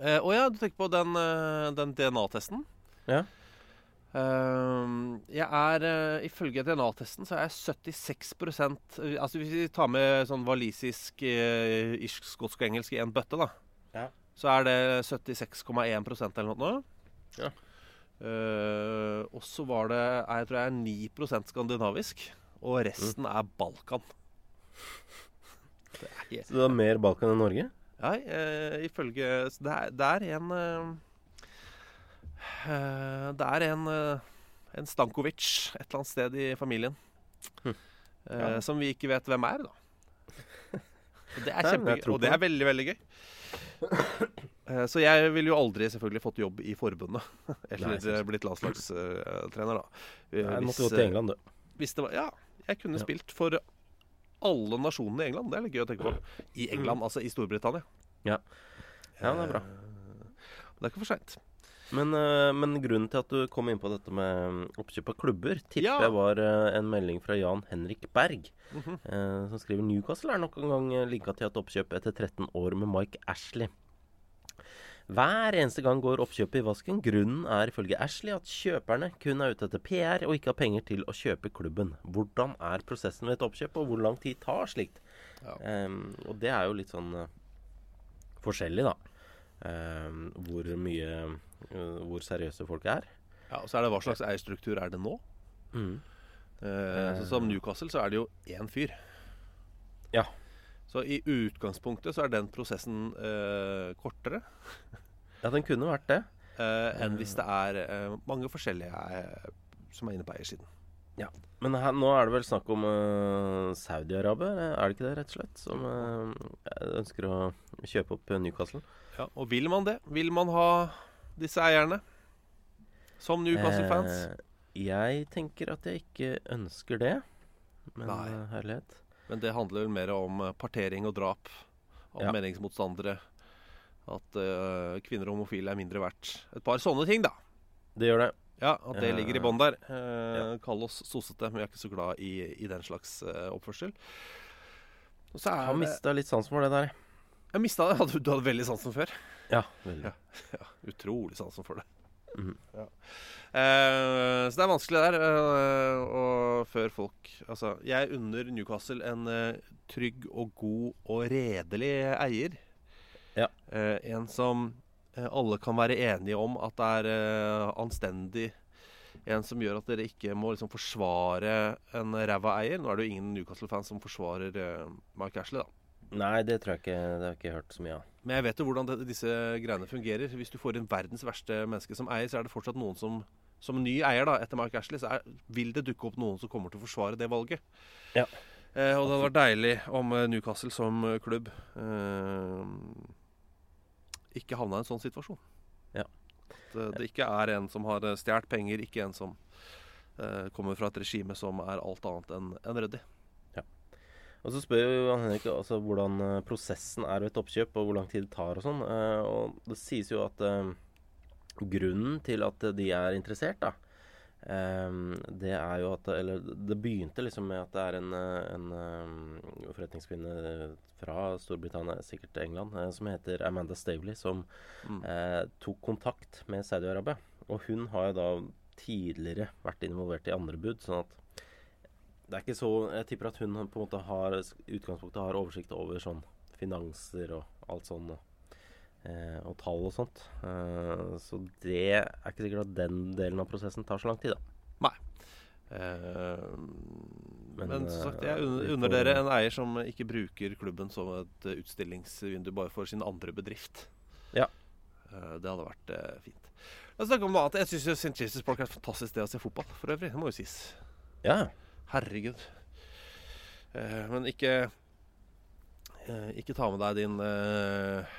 Eh, Å ja, du tenker på den, eh, den DNA-testen? Ja. Uh, jeg er uh, Ifølge DNA-testen så er jeg 76 eh, Altså Hvis vi tar med sånn walisisk, uh, irsk, skotsk og engelsk i en bøtte, da, Ja. så er det 76,1% eller noe. Ja. Uh, og så var det jeg tror jeg er 9% skandinavisk, og resten Mm. er Balkan. Det er Så du har mer Balkan enn Norge? Nei, uh, ifølge så det, er, det er en eh, Det er en uh, En Stankovic et eller annet sted i familien. Hm. Ja. Som vi ikke vet hvem er, da. Og det er kjempegøy. Og det er veldig, veldig gøy. Så jeg ville jo aldri selvfølgelig fått jobb i forbundet. Eller Nei, blitt landslagstrener, da. Eh, Jeg hvis, måtte gå til England, du. Hvis det var, ja, jeg kunne Ja. spilt for alle nasjonene i England. Det er litt gøy å tenke på. I England, altså i Storbritannia. Ja. Ja, det er bra. Eh, Det er ikke for seint. Men, eh, men grunnen til at du kom inn på dette med mm, oppkjøp av klubber, tipper Ja. jeg var eh, en melding fra Jan Henrik Berg, mm -hmm. som skriver Newcastle er nok en gang linka til et oppkjøp etter 13 år med Mike Ashley. Hver eneste gang går oppkjøpet i vasken. Grunnen er ifølge Ashley at kjøperne kun er ute etter PR og ikke har penger til å kjøpe klubben. Hvordan er prosessen ved et oppkjøp, og hvor lang tid tar slikt? Ja. Um, og det er jo litt sånn uh, forskjellig, da. Um, hvor mye uh, Hvor seriøse folk er. Ja, og så er det hva slags eierstruktur er det nå? Mm. Uh, så som Newcastle så er det jo én fyr. Ja. Så i utgangspunktet så er den prosessen eh, kortere Ja, den kunne vært det. eh, enn hvis det er eh, mange forskjellige eh, som er inne på eiersiden. Ja. Men her, nå er det vel snakk om uh, Saudi-Arabia, er det ikke det, rett og slett? Som eh, ønsker å kjøpe opp eh, Newcastle? Ja, og vil man det? Vil man ha disse eierne? Som Newcastle-fans? Eh, jeg tenker at jeg ikke ønsker det. Men Nei. eh, herlighet. Men det handler vel mer om eh, partering og drap av Ja. meningsmotstandere. At uh, kvinner og homofile er mindre verdt. Et par sånne ting, da. Det gjør det. Ja, at det ligger i bånn der. Eh, Kall oss sossete, men vi er ikke så glad i, i den slags uh, oppførsel. Og så Jeg er har det mista litt sansen for det der. Jeg mista det. Du hadde veldig sansen før? Ja, veldig. Ja. ja utrolig sansen for det. Mhm. ja. Eh, så det er vanskelig der. Uh, og før folk Altså, jeg unner Newcastle en uh, trygg og god og redelig eier. Ja. En som alle kan være enige om at er eh, anstendig. En som gjør at dere ikke må liksom forsvare en ræva eier. Nå er det jo ingen Newcastle-fans som forsvarer Mark Ashley, da. Nei, det tror jeg ikke Det har jeg ikke hørt så mye av. Men jeg vet jo hvordan det, disse greiene fungerer. Hvis du får inn verdens verste menneske som eier, så er det fortsatt noen som som ny eier da, etter Mark Ashley, så er, vil det dukke opp noen som kommer til å forsvare det valget. Ja. Eh, og det hadde vært deilig om eh, Newcastle som eh, klubb eh, ikke havna i en sånn situasjon. Ja. At eh, det ikke er en som har stjålet penger, ikke en som eh, kommer fra et regime som er alt annet enn en ryddig. Og så spør jo Jan Henrik altså, hvordan prosessen er ved et oppkjøp, og hvor lang tid det tar og sånn. Eh, og det sies jo at grunnen til at de er interessert, da, eh, det er jo at Eller det begynte liksom med at det er en, eh, en eh, forretningskvinne fra Storbritannia, sikkert England, eh, som heter Amanda Stavely, som Mm. eh, tok kontakt med Saudi-Arabia. Og hun har jo da tidligere vært involvert i andre bud, sånn at det er ikke så Jeg tipper at hun på en måte har utgangspunktet har oversikt over sånn finanser og alt sånn. Og, og tall og sånt. Eh, så det er ikke sikkert at den delen av prosessen tar så lang tid, da. Eh, men, Men, som sagt, eh, jeg unner, unner dere en eier som ikke bruker klubben som et eh, utstillingsvindu bare for sin andre bedrift. Ja. Eh, det hadde vært eh, fint. La oss snakke om noe annet. Jeg syns St. Jesus Park er et fantastisk sted å se fotball, for øvrig. Det må jo sies. Ja. Herregud. Eh, men ikke eh, Ikke ta med deg din eh,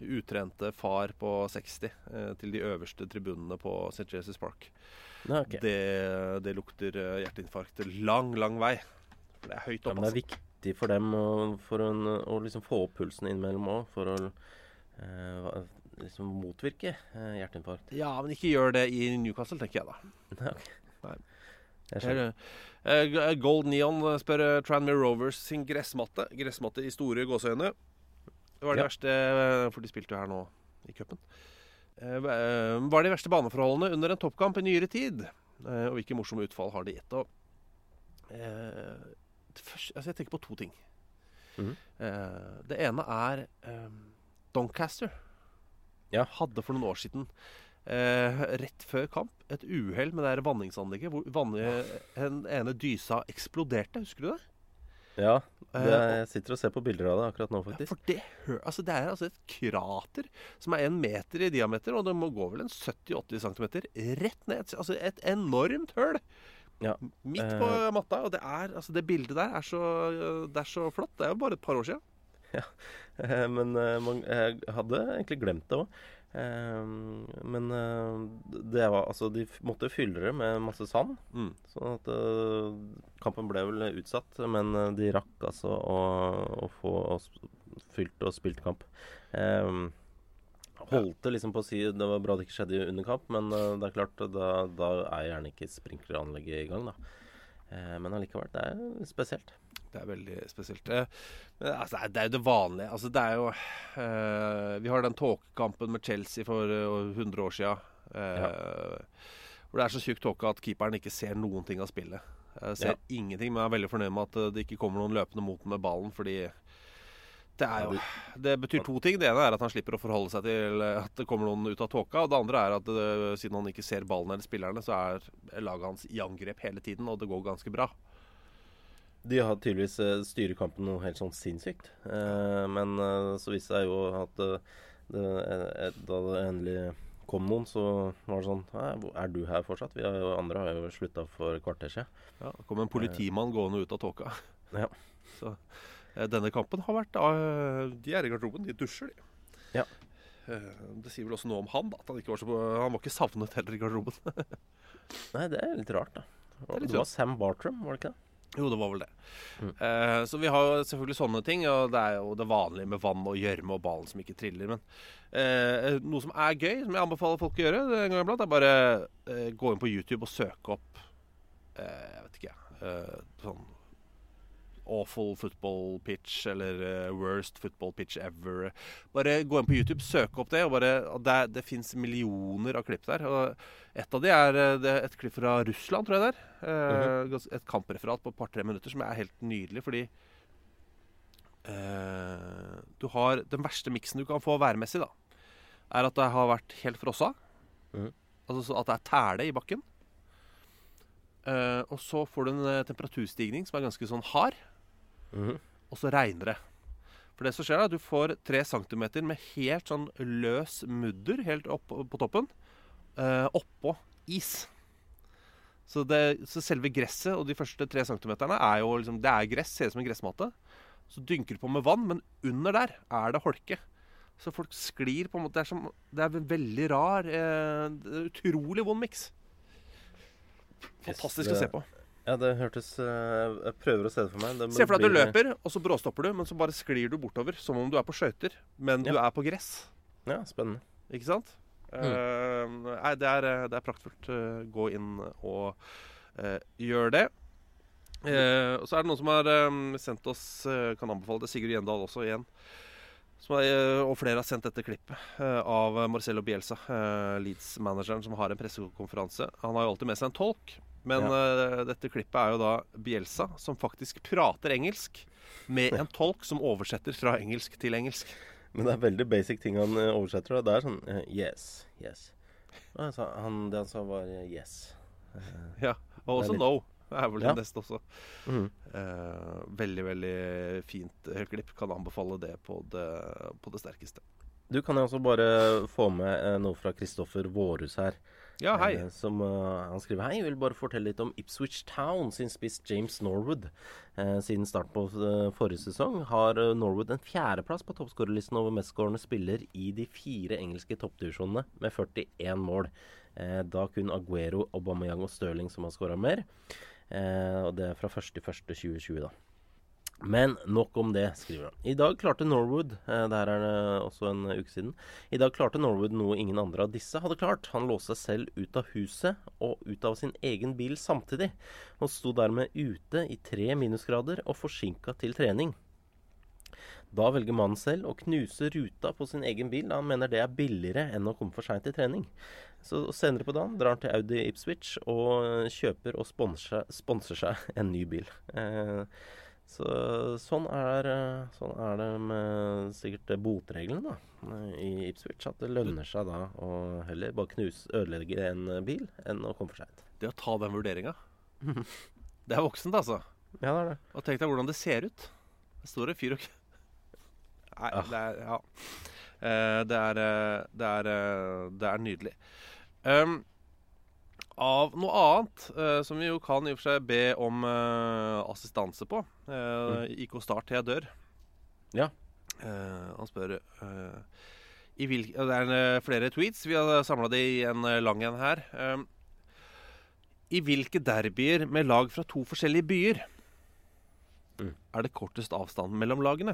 utrente far på 60 eh, til de øverste tribunene på St. Jesus Park. Okay. Det, det lukter eh, hjerteinfarkt lang, lang vei. For det er høyt ja, men det er altså. viktig for dem å, for en, å liksom få opp pulsen innimellom òg, for å eh, liksom motvirke eh, hjerteinfarkt. Ja, men ikke gjør det i Newcastle, tenker jeg da. Okay. Nei. Jeg. Eh, Gold Neon spør eh, Tranmere Rovers sin gressmatte. Gressmatte i store gåseøyne. Det var det Ja. verste, eh, for de spilte jo her nå i cupen. Eh, hva er var de verste baneforholdene under en toppkamp i nyere tid? Eh, og hvilke morsomme utfall har de gitt? Eh, det altså jeg tenker på to ting. Mm. Eh, det ene er eh, Doncaster. Ja. Hadde for noen år siden eh, rett før kamp et uhell med det vanningsanlegget hvor vann, den ene dysa eksploderte. Husker du det? Ja, det, Eh, jeg sitter og ser på bilder av det akkurat nå, faktisk. Ja, for det, altså det er altså et krater som er en meter i diameter, og det må gå vel en 70-80 cm rett ned. Altså et enormt høl Ja. midt på uh, matta. Og det, er, altså det bildet der er så, det er så flott. Det er jo bare et par år siden. Ja, Men eh, man, jeg hadde egentlig glemt det òg. Men eh, det var altså De måtte fylle det med masse sand. Mm. Sånn at eh, kampen ble vel utsatt, men eh, de rakk altså å, å få fylt og spilt kamp. Um, holdt det liksom på å si Det var bra det ikke skjedde under kamp, men det er klart da, da er gjerne ikke sprinkleranlegget i gang, da. Eh, men allikevel, det er spesielt. Det er veldig spesielt. Eh, Men altså, det er- jo det vanlige. Altså, det er jo eh, Vi har den tåkekampen med Chelsea for eh, 100 år sia. Hvor det er så tjukk tåke at keeperen ikke ser noen ting av spillet. Jeg ser Ja. ingenting, men jeg er veldig fornøyd med at det ikke kommer noen løpende mot med ballen, fordi det er jo Det betyr to ting. Det ene er at han slipper å forholde seg til eh, at det kommer noen ut av tåka. Og det andre er at det, siden han ikke ser ballen eller spillerne, så er laget hans i angrep hele tiden, og det går ganske bra. De har tydeligvis eh, styrer kampen noe helt sånn sinnssykt. Eh, men eh, så viste det seg jo at eh, det, eh, da det endelig kom noen, så var det sånn Er du her fortsatt? Vi har andre har jo slutta for kvarter siden. Ja, det kom en politimann gående ut av tåka. Ja. Så eh, denne kampen har vært eh, De er i garderoben, de dusjer, de. Ja. Eh, det sier vel også noe om han, da. At han ikke var så Han var ikke savnet heller i garderoben. Nei, det er litt rart, da. Det litt det var Sam Bartram, var det ikke det? jo, det var vel det. Mm. Eh, så vi har jo selvfølgelig sånne ting. Og det er jo det vanlige med vann og gjørme og ballen som ikke triller. Men eh, noe som er gøy, som jeg anbefaler folk å gjøre, en gang iblant, er bare eh, gå inn på YouTube og søke opp eh, Jeg vet ikke, eh, sånn Awful football pitch eller uh, worst football pitch ever. Bare gå inn på YouTube, søk opp det. og bare, Det, det fins millioner av klipp der. og Et av de er eh, det er et klipp fra Russland, tror jeg det er. Gans- Et kampreferat på et par-tre minutter som er helt nydelig, fordi uh, du har Den verste miksen du kan få værmessig, da, er at det har vært helt frossa. Mhm. Altså så at det er tæle i bakken. Og så får du en temperaturstigning som er ganske sånn hard, Mhm. og så regner det. For det som skjer er at du får tre centimeter med helt sånn løs mudder helt opp på toppen, Uh, oppå is. Så, det, så selve gresset og de første tre centimeterne er jo liksom, det er gress, ser ut som en gressmatte. Så dynker du på med vann, men under der er det holke. Så folk sklir på en måte. Det er, som, det er en veldig rar eh, Utrolig vond miks. Fantastisk det- å se på. Ja, det hørtes eh, Jeg prøver å se det for meg. Det Se for deg at du løper, og så bråstopper du, men så bare sklir du bortover som om du er på skøyter, men du er på gress. Ja, spennende. Ikke sant? Eh, nei, det er, eh, det er praktfullt. Gå inn og uh, gjør det. Uh, og så er det noen som har eh, sendt oss Kan anbefale det. Sigurd Gjendal også igjen. Som er, og flere har sendt dette klippet av Marcello Bielsa, Leeds-manageren, som har en pressekonferanse. Han har jo alltid med seg en tolk, men eh, dette klippet er jo da Bielsa, som faktisk prater engelsk, med en tolk som oversetter fra engelsk til engelsk. Men det er veldig basic ting han eh, oversetter. da. Det er sånn uh, Yes. Yes. Altså, han det han sa, var uh, yes. Ja, og også litt- no. Det er vel Ja. det neste også. Mm. Veldig, veldig fint klipp. Kan anbefale det på det, på det sterkeste. Du kan jo også bare få med noe fra Kristoffer Vårhus her. Ja, hei. Eh, som uh, Han skriver Hei, vil bare fortelle litt om Ipswich Town sin spiss James Norwood. Uh, siden starten på uh, forrige sesong har Norwood en fjerdeplass på toppskårerlisten over mestskårende spiller i de fire engelske toppdivisjonene med 41 mål. Da kun Aguero, Aubameyang og Stirling som har skåra mer. Og det er fra 1.1.2020, da. Men nok om det, skriver han. I dag klarte Norwood eh, Det her er det også en uke siden. I dag klarte Norwood noe ingen andre av disse hadde klart. Han låste seg selv ut av huset og ut av sin egen bil samtidig, og sto dermed ute i tre minusgrader og forsinka til trening. Da velger mannen selv å knuse ruta på sin egen bil, da han mener det er billigere enn å komme for seint til trening. Så senere på dagen drar han til Audi Ipswich og kjøper og sponser seg en ny bil. Eh, så sånn er, sånn er det med sikkert botreglene da, i Ipswich. At det lønner seg da å heller bare knuse, ødelegge en bil enn å komme for seint. Det å ta den vurderinga, det er voksent, altså. Ja, det er det. Og tenk deg hvordan det ser ut. Det står en fyr og Nei, Ah. det er Ja. Eh, det, er, eh, det, er, eh, det er nydelig. Um, av noe annet eh, som vi jo kan i og for seg be om eh, assistanse på. Uh, IK Start til jeg dør. Ja. Eh, han spør eh, i hvil, Det er eh, flere tweets. Vi har samla det i en eh, lang en her. I hvilke derbyer med lag fra to forskjellige byer Mm. er det kortest avstand mellom lagene?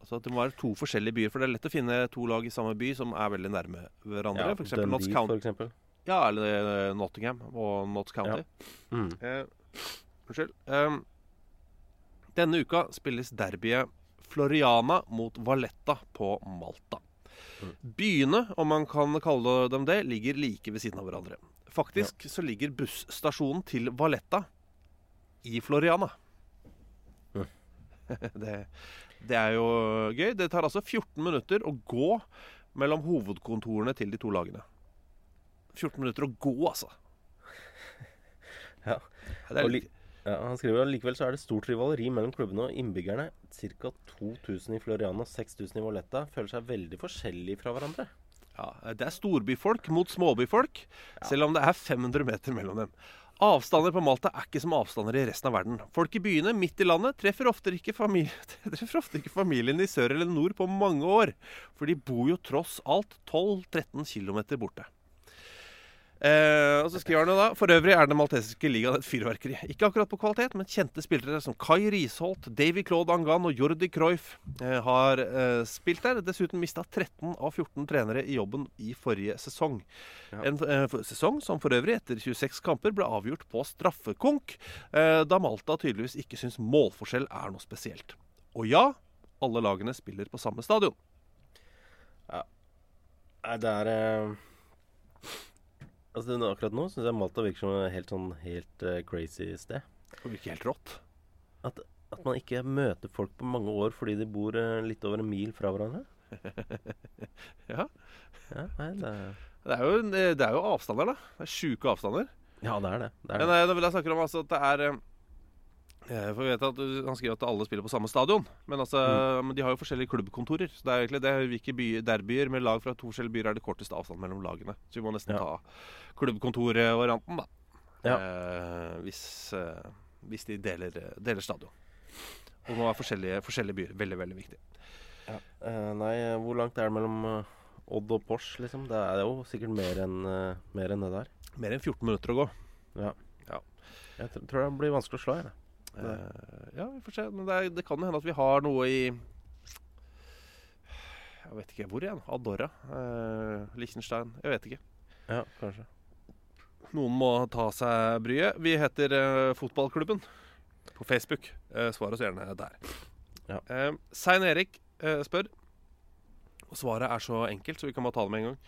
Altså at Det må være to forskjellige byer, for det er lett å finne to lag i samme by som er veldig nærme hverandre. Ja, for eksempel Dundee, County. Ja, eller eh, Nottingham og Notts County. Mm. Eh, unnskyld. Ehm, denne uka spilles derbyet Floriana mot Valletta på Malta. Mm. Byene, om man kan kalle dem det, ligger like ved siden av hverandre. Faktisk så ligger busstasjonen til Valletta i Floriana. Mm. det, det er jo gøy. Det tar altså 14 minutter å gå mellom hovedkontorene til de to lagene. 14 minutter å gå, altså. Ja. Litt, li- ja, han skriver at likevel så er det stort rivaleri mellom klubbene og innbyggerne. Ca. 2000 i Floriana og 6000 i Valletta føler seg veldig forskjellige fra hverandre. Ja, Det er storbyfolk mot småbyfolk, selv om det er 500 meter mellom dem. Avstander på Malta er ikke som avstander i resten av verden. Folk i byene midt i landet treffer ofte ikke, familie, treffer ofte ikke familien i sør eller nord på mange år. For de bor jo tross alt 12-13 km borte. Eh, og så skriver han jo da For øvrig er den maltesiske ligaen et fyrverkeri. Ikke akkurat på kvalitet, men kjente spillere som Kai Risholt, Davy Claude Angan og Jordi Cruyff eh, har eh, spilt der. Dessuten mista 13 av 14 trenere i jobben i forrige sesong. En eh, sesong som for øvrig etter 26 kamper ble avgjort på straffekonk, eh, da Malta tydeligvis ikke syns målforskjell er noe spesielt. Og ja, alle lagene spiller på samme stadion. Nei, det er eh, Altså Akkurat nå syns jeg Malta virker som et helt sånn helt uh, crazy sted. Det virker helt rått. At, at man ikke møter folk på mange år fordi de bor uh, litt over en mil fra hverandre. Ja. Ja, nei, det Det er jo, det er jo avstander, da. Det er sjuke avstander. ja, det er det. det, er Men det. eh, når jeg snakker om altså, at det er for vi vet at Han skriver at alle spiller på samme stadion, men, altså, mm. de har jo forskjellige klubbkontorer. Så det er egentlig det er hvilke byer, derbyer med lag fra to forskjellige byer er det korteste avstand mellom lagene. Så vi må nesten Ja. ta klubbkontorvarianten, da. Ja. Eh, hvis, eh, hvis de deler, deler stadion. Og nå er forskjellige, forskjellige byer. Veldig, veldig viktig. Eh, nei, eh, hvor langt er det mellom eh, Odd og Pors, liksom? Det er jo sikkert mer enn eh, mer enn det der. Mer enn 14 minutter å gå. Ja. Ja. Jeg tr tror det blir vanskelig å slå, jeg. Eh, ja, vi får se. Men det, er, det kan jo hende at vi har noe i Jeg vet ikke hvor igjen. Adora Uh, Liechtenstein. Jeg vet ikke. Ja, kanskje. Noen må ta seg bryet. Vi heter eh, Fotballklubben på Facebook. Uh, svar oss gjerne der. Ja. Eh, Sein Erik eh, spør. Og svaret er så enkelt, så vi kan bare ta det med en gang.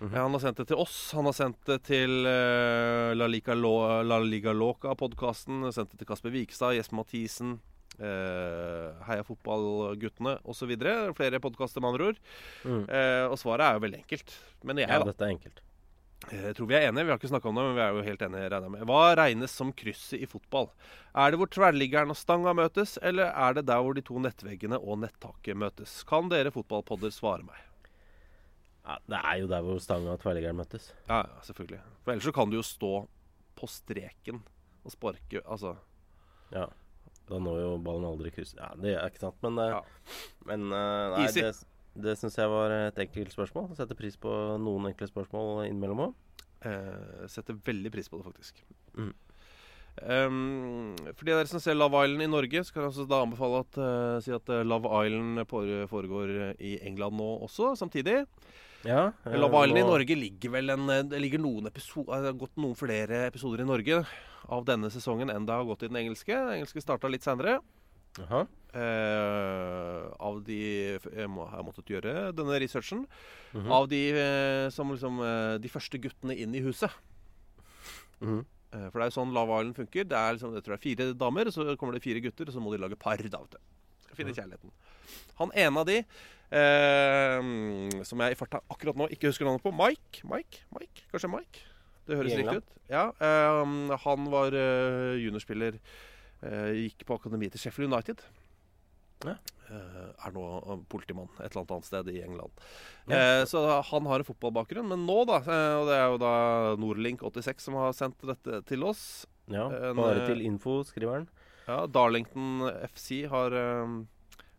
Mm -hmm. han har sendt det til oss. Han har sendt det til uh, La Liga, Lo La Liga Loca-podkasten. Sendt det til Kasper Vikstad, Jesper Mathisen, Uh, Heia Fotballguttene osv. Flere podkaster, med andre ord. Mm. Uh, og svaret er jo veldig enkelt. Men jeg, Ja, da. dette er enkelt. Jeg tror vi er enige. Vi har ikke snakka om det, men vi er jo helt enige. regner med. Hva regnes som krysset i fotball? Er det hvor tverrliggeren og stanga møtes, eller er det der hvor de to nettveggene og nettaket møtes? Kan dere fotballpodder svare meg? Ja, det er jo der hvor stanga og tverrliggeren møtes. Ja, ja, selvfølgelig. For ellers så kan du jo stå på streken og sparke Altså Ja. Da når jo ballen aldri krysset Ja, det er ikke sant. Men, eh, Ja. men eh, nei, Easy. det, det syns jeg var et enkelt spørsmål. Setter pris på noen enkle spørsmål innimellom òg. eh, setter veldig pris på det, faktisk. Mm. Um, for de dere som ser Love Island i Norge, så kan jeg altså da anbefale at, uh, si at eh, Love Island foregår i England nå også, samtidig. Ja, eh, Love Island i Norge ligger vel en, eh, Det ligger noen episode, Det har gått noen flere episoder i Norge av denne sesongen enn det har gått i den engelske. Den engelske starta litt seinere. Jaha. Uh, av av de Jeg må, jeg måttet gjøre denne researchen. Mhm. Av de uh, som liksom uh, De første guttene inn i huset. Mhm. Eh, For det er jo sånn Lava Island funker. Det er liksom, jeg tror det er fire damer, så kommer det fire gutter, og så må de lage par. da, vet du. Finne kjærligheten. Han ene av de, eh, som jeg i farta akkurat nå ikke husker navnet på, Mike? Mike? Mike? Kanskje Mike? Det høres riktig ut. Ja, eh, Han var eh, juniorspiller. Eh, gikk på akademiet til Sheffield United. Ja. Eh, er nå eh, politimann et eller annet sted i England. Ja. Så han har en fotballbakgrunn. Men nå, da, og det er jo da Norlink86 som har sendt dette til oss Ja, bare til info, skriver han. ja, Darlington FC har eh,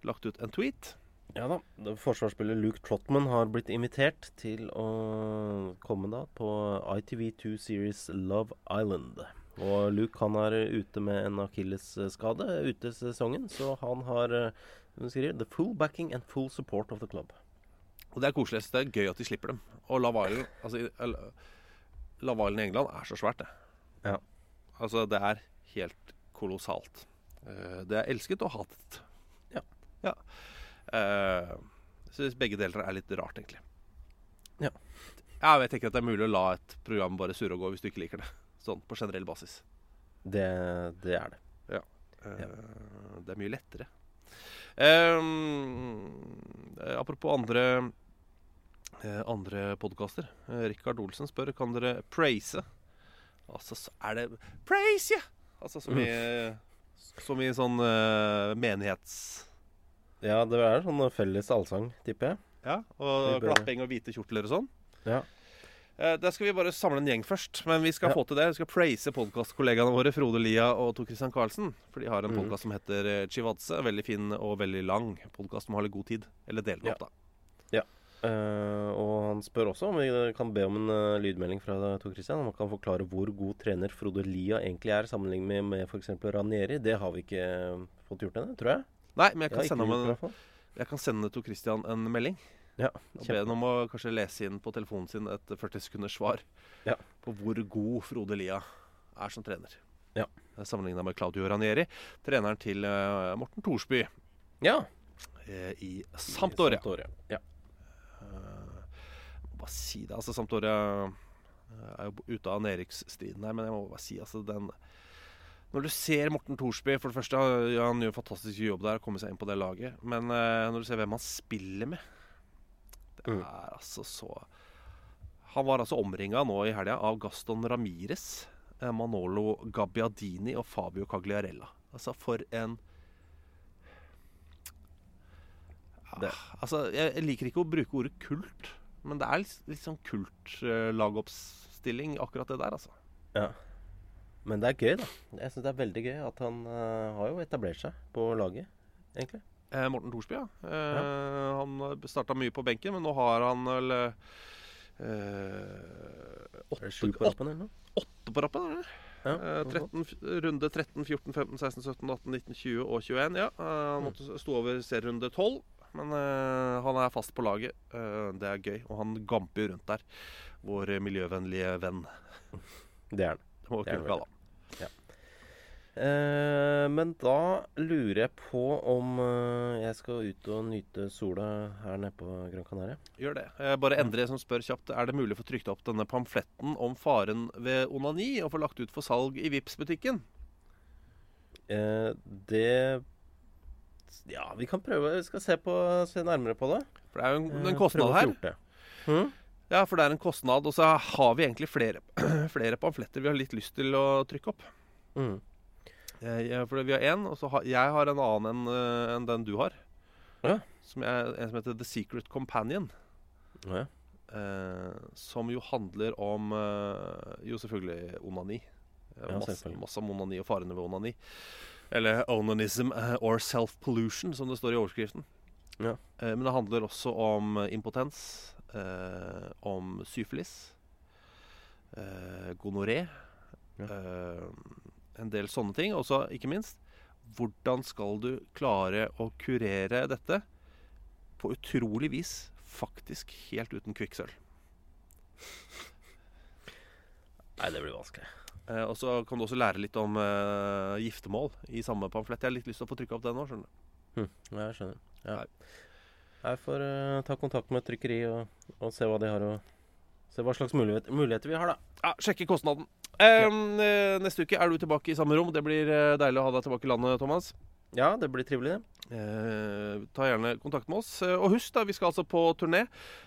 lagt ut en tweet. Ja da Forsvarsspiller Luke Trotman har blitt invitert til å komme da på ITV2 Series Love Island. Og Luke han er ute med en akillesskade ute sesongen, så han har eh, hun skriver, the full backing and full support of the club. Og det er koselig. Det er gøy at de slipper dem. Og Lavalen altså, i- Island i England er så svært, det. Ja. Altså, det er helt kolossalt. Eh, det er elsket og hatet. Ja. ja. Eh, så synes begge deler er litt rart, egentlig. Ja. Ja, jeg tenker at det er mulig å la et program bare surre og gå hvis du ikke liker det. Sånn på generell basis. Det, det er det. Ja. Eh, Ja. Det er mye lettere. Eh, apropos andre eh, andre podkaster. Eh, Rikard Olsen spør kan dere praise. Altså, så er det Praise, ja! Altså som i Som i sånn eh, menighets... Ja, det er sånn felles allsang, tipper jeg. Ja, og klapping og hvite kjortler og sånn. Ja. Eh, Der skal vi bare samle en gjeng først. Men vi skal Ja. få til det. Vi skal praise podkastkollegaene våre Frode Lia og Tor Christian Karlsen. For de har en podkast som heter eh, Chivadze. Veldig fin og veldig lang podkast. Må ha litt god tid. Eller del den Ja. opp, da. Eh, og han spør også om vi kan be om en uh, lydmelding fra Tor Christian. Om han kan forklare hvor god trener Frode Lia egentlig er, sammenlignet med, med f.eks. Ranieri. Det har vi ikke fått gjort ennå, tror jeg. Nei, men jeg kan, sende en, jeg kan sende Tor Christian en melding. Ja, Og be ham om å kanskje lese inn på telefonen sin et 40 sekunders svar Ja. på hvor god Frode Lia er som trener. Ja. Sammenligna med Claudio Ranieri, treneren til uh, Morten Thorsby Ja. eh, i Sampdoria. Sampdoria. Ja. Jeg må bare si det. Altså, Sampdoria er jo ute av nedrykksstriden her, men jeg må bare si altså den Når du ser Morten Thorsby For det første, ja, han gjør en fantastisk jobb der kommer komme seg inn på det laget. Men når du ser hvem han spiller med Det Mm. er altså så Han var altså omringa nå i helga av Gaston Ramires, eh, Manolo Gabbiadini og Fabio Cagliarella. Altså, for en Det- Altså, jeg, liker ikke å bruke ordet kult, men det er litt, litt sånn kult-lagoppstilling, akkurat det der, altså. ja. Men det er gøy, da. Jeg syns det er veldig gøy at han uh, har jo etablert seg på laget, egentlig. Eh, Morten Thorsby, ja. Eh, Han starta mye på benken, men nå har han vel eh, åtte, på rappen, åtte på rappen, eller? Ja, Eh, 13, runde 13, 14, 15, 16, 17, 18, 19, 20 og 21. Ja, han måtte stå over serierunde 12, men eh, han er fast på laget. Eh, det er gøy, og han gamper rundt der. Vår miljøvennlige venn. Det er han. Det må vi kunne kalle han. Eh, men da lurer jeg på om eh, jeg skal ut og nyte sola her nede på Gran Canaria. Gjør det. Bare Endre som spør kjapt Er det mulig å få trykt opp denne pamfletten om faren ved onani og få lagt ut for salg i vips butikken Eh, det Ja, vi kan prøve. Vi skal se, på, se nærmere på det. For det er jo en, en kostnad her. gjort. Hm? Ja, for det er en kostnad. Og så har vi egentlig flere, flere pamfletter vi har litt lyst til å trykke opp. Mm. Eh, ja, for vi har én, og så har jeg har en annen enn en den du har. Ja. Som er en som heter The Secret Companion. Ja. Eh, som jo handler om eh, Jo, selvfølgelig onani. Eh, Ja, masse, masse om onani og farene ved onani. Eller onanism eh, or self-pollution, som det står i overskriften. Ja. Eh, men det handler også om eh, impotens, eh, om syfilis, eh, gonoré, Ja. En del sånne ting. Og så, ikke minst, hvordan skal du klare å kurere dette på utrolig vis, faktisk helt uten kvikksølv? Nei, det blir vanskelig. Eh, og så kan du også lære litt om eh, giftermål i samme pamflett. Jeg har litt lyst til å få trykka opp det nå. skjønner du. Hm. Jeg skjønner. Ja. Jeg får uh, ta kontakt med et trykkeri og, og se hva de har å Se hva slags mulighet, muligheter vi har, da. Ja, Sjekke kostnaden. Um, ja. neste uke er du tilbake i samme rom. Det blir eh, deilig å ha deg tilbake i landet, Thomas. Ja, det blir trivelig, det. Eh, ta gjerne kontakt med oss. Eh, Og husk, da, vi skal altså på turné.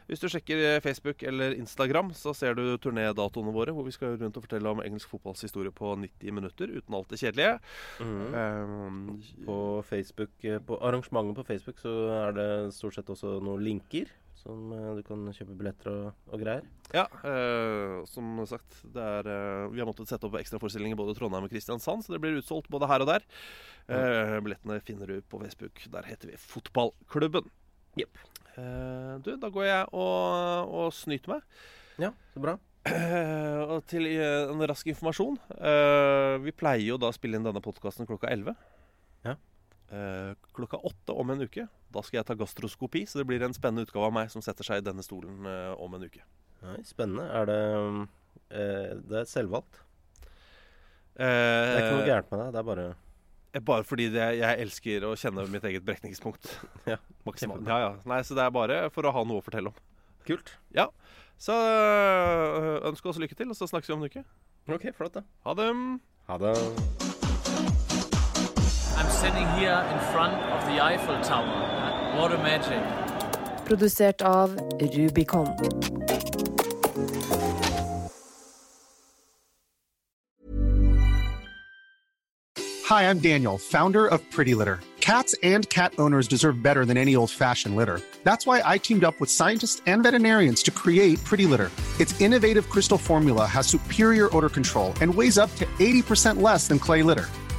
Hvis du sjekker eh, Facebook eller Instagram, så ser du turnédatoene våre, hvor vi skal rundt og fortelle om engelsk fotballs historie på 90 minutter, uten alt det kjedelige. Mhm. På Facebook, eh, på arrangementet på Facebook så er det stort sett også noen linker som eh, du kan kjøpe billetter og, og greier. Ja, eh, som sagt, det er, eh, vi har måttet sette opp ekstraforestillinger både i Trondheim og Kristiansand, så det blir utsolgt både her og der. Eh, billettene finner du på Facebook. Der heter vi Fotballklubben. Yep. Eh, du, da går jeg og, og snyter meg. Ja, så bra. Eh, og til en rask informasjon Vi pleier jo da å spille inn denne podkasten klokka 11. Eh, klokka åtte om en uke. Da skal jeg ta gastroskopi, så det blir en spennende utgave av meg som setter seg i denne stolen eh, om en uke. Nei, spennende. Er det eh, Det er selvvalgt? Det er ikke noe gærent med det. Det er bare Bare fordi det, jeg elsker å kjenne mitt eget brekningspunkt. Ja, Maksimalt. Ja, ja. Nei, så det er bare for å ha noe å fortelle om. Kult. Ja. Så ønsk oss lykke til, og så snakkes vi om en uke. OK, flott, da. Ha det. Ha det. I'm sitting here in front of the Eiffel Tower. What a magic. Produsert av Rubicon. Hi, I'm Daniel, founder of Pretty Litter. Cats and cat owners deserve better than any old fashioned litter. That's why I teamed up with scientists and veterinarians to create Pretty Litter. Its innovative crystal formula has superior odor control and weighs up to 80% less than clay litter.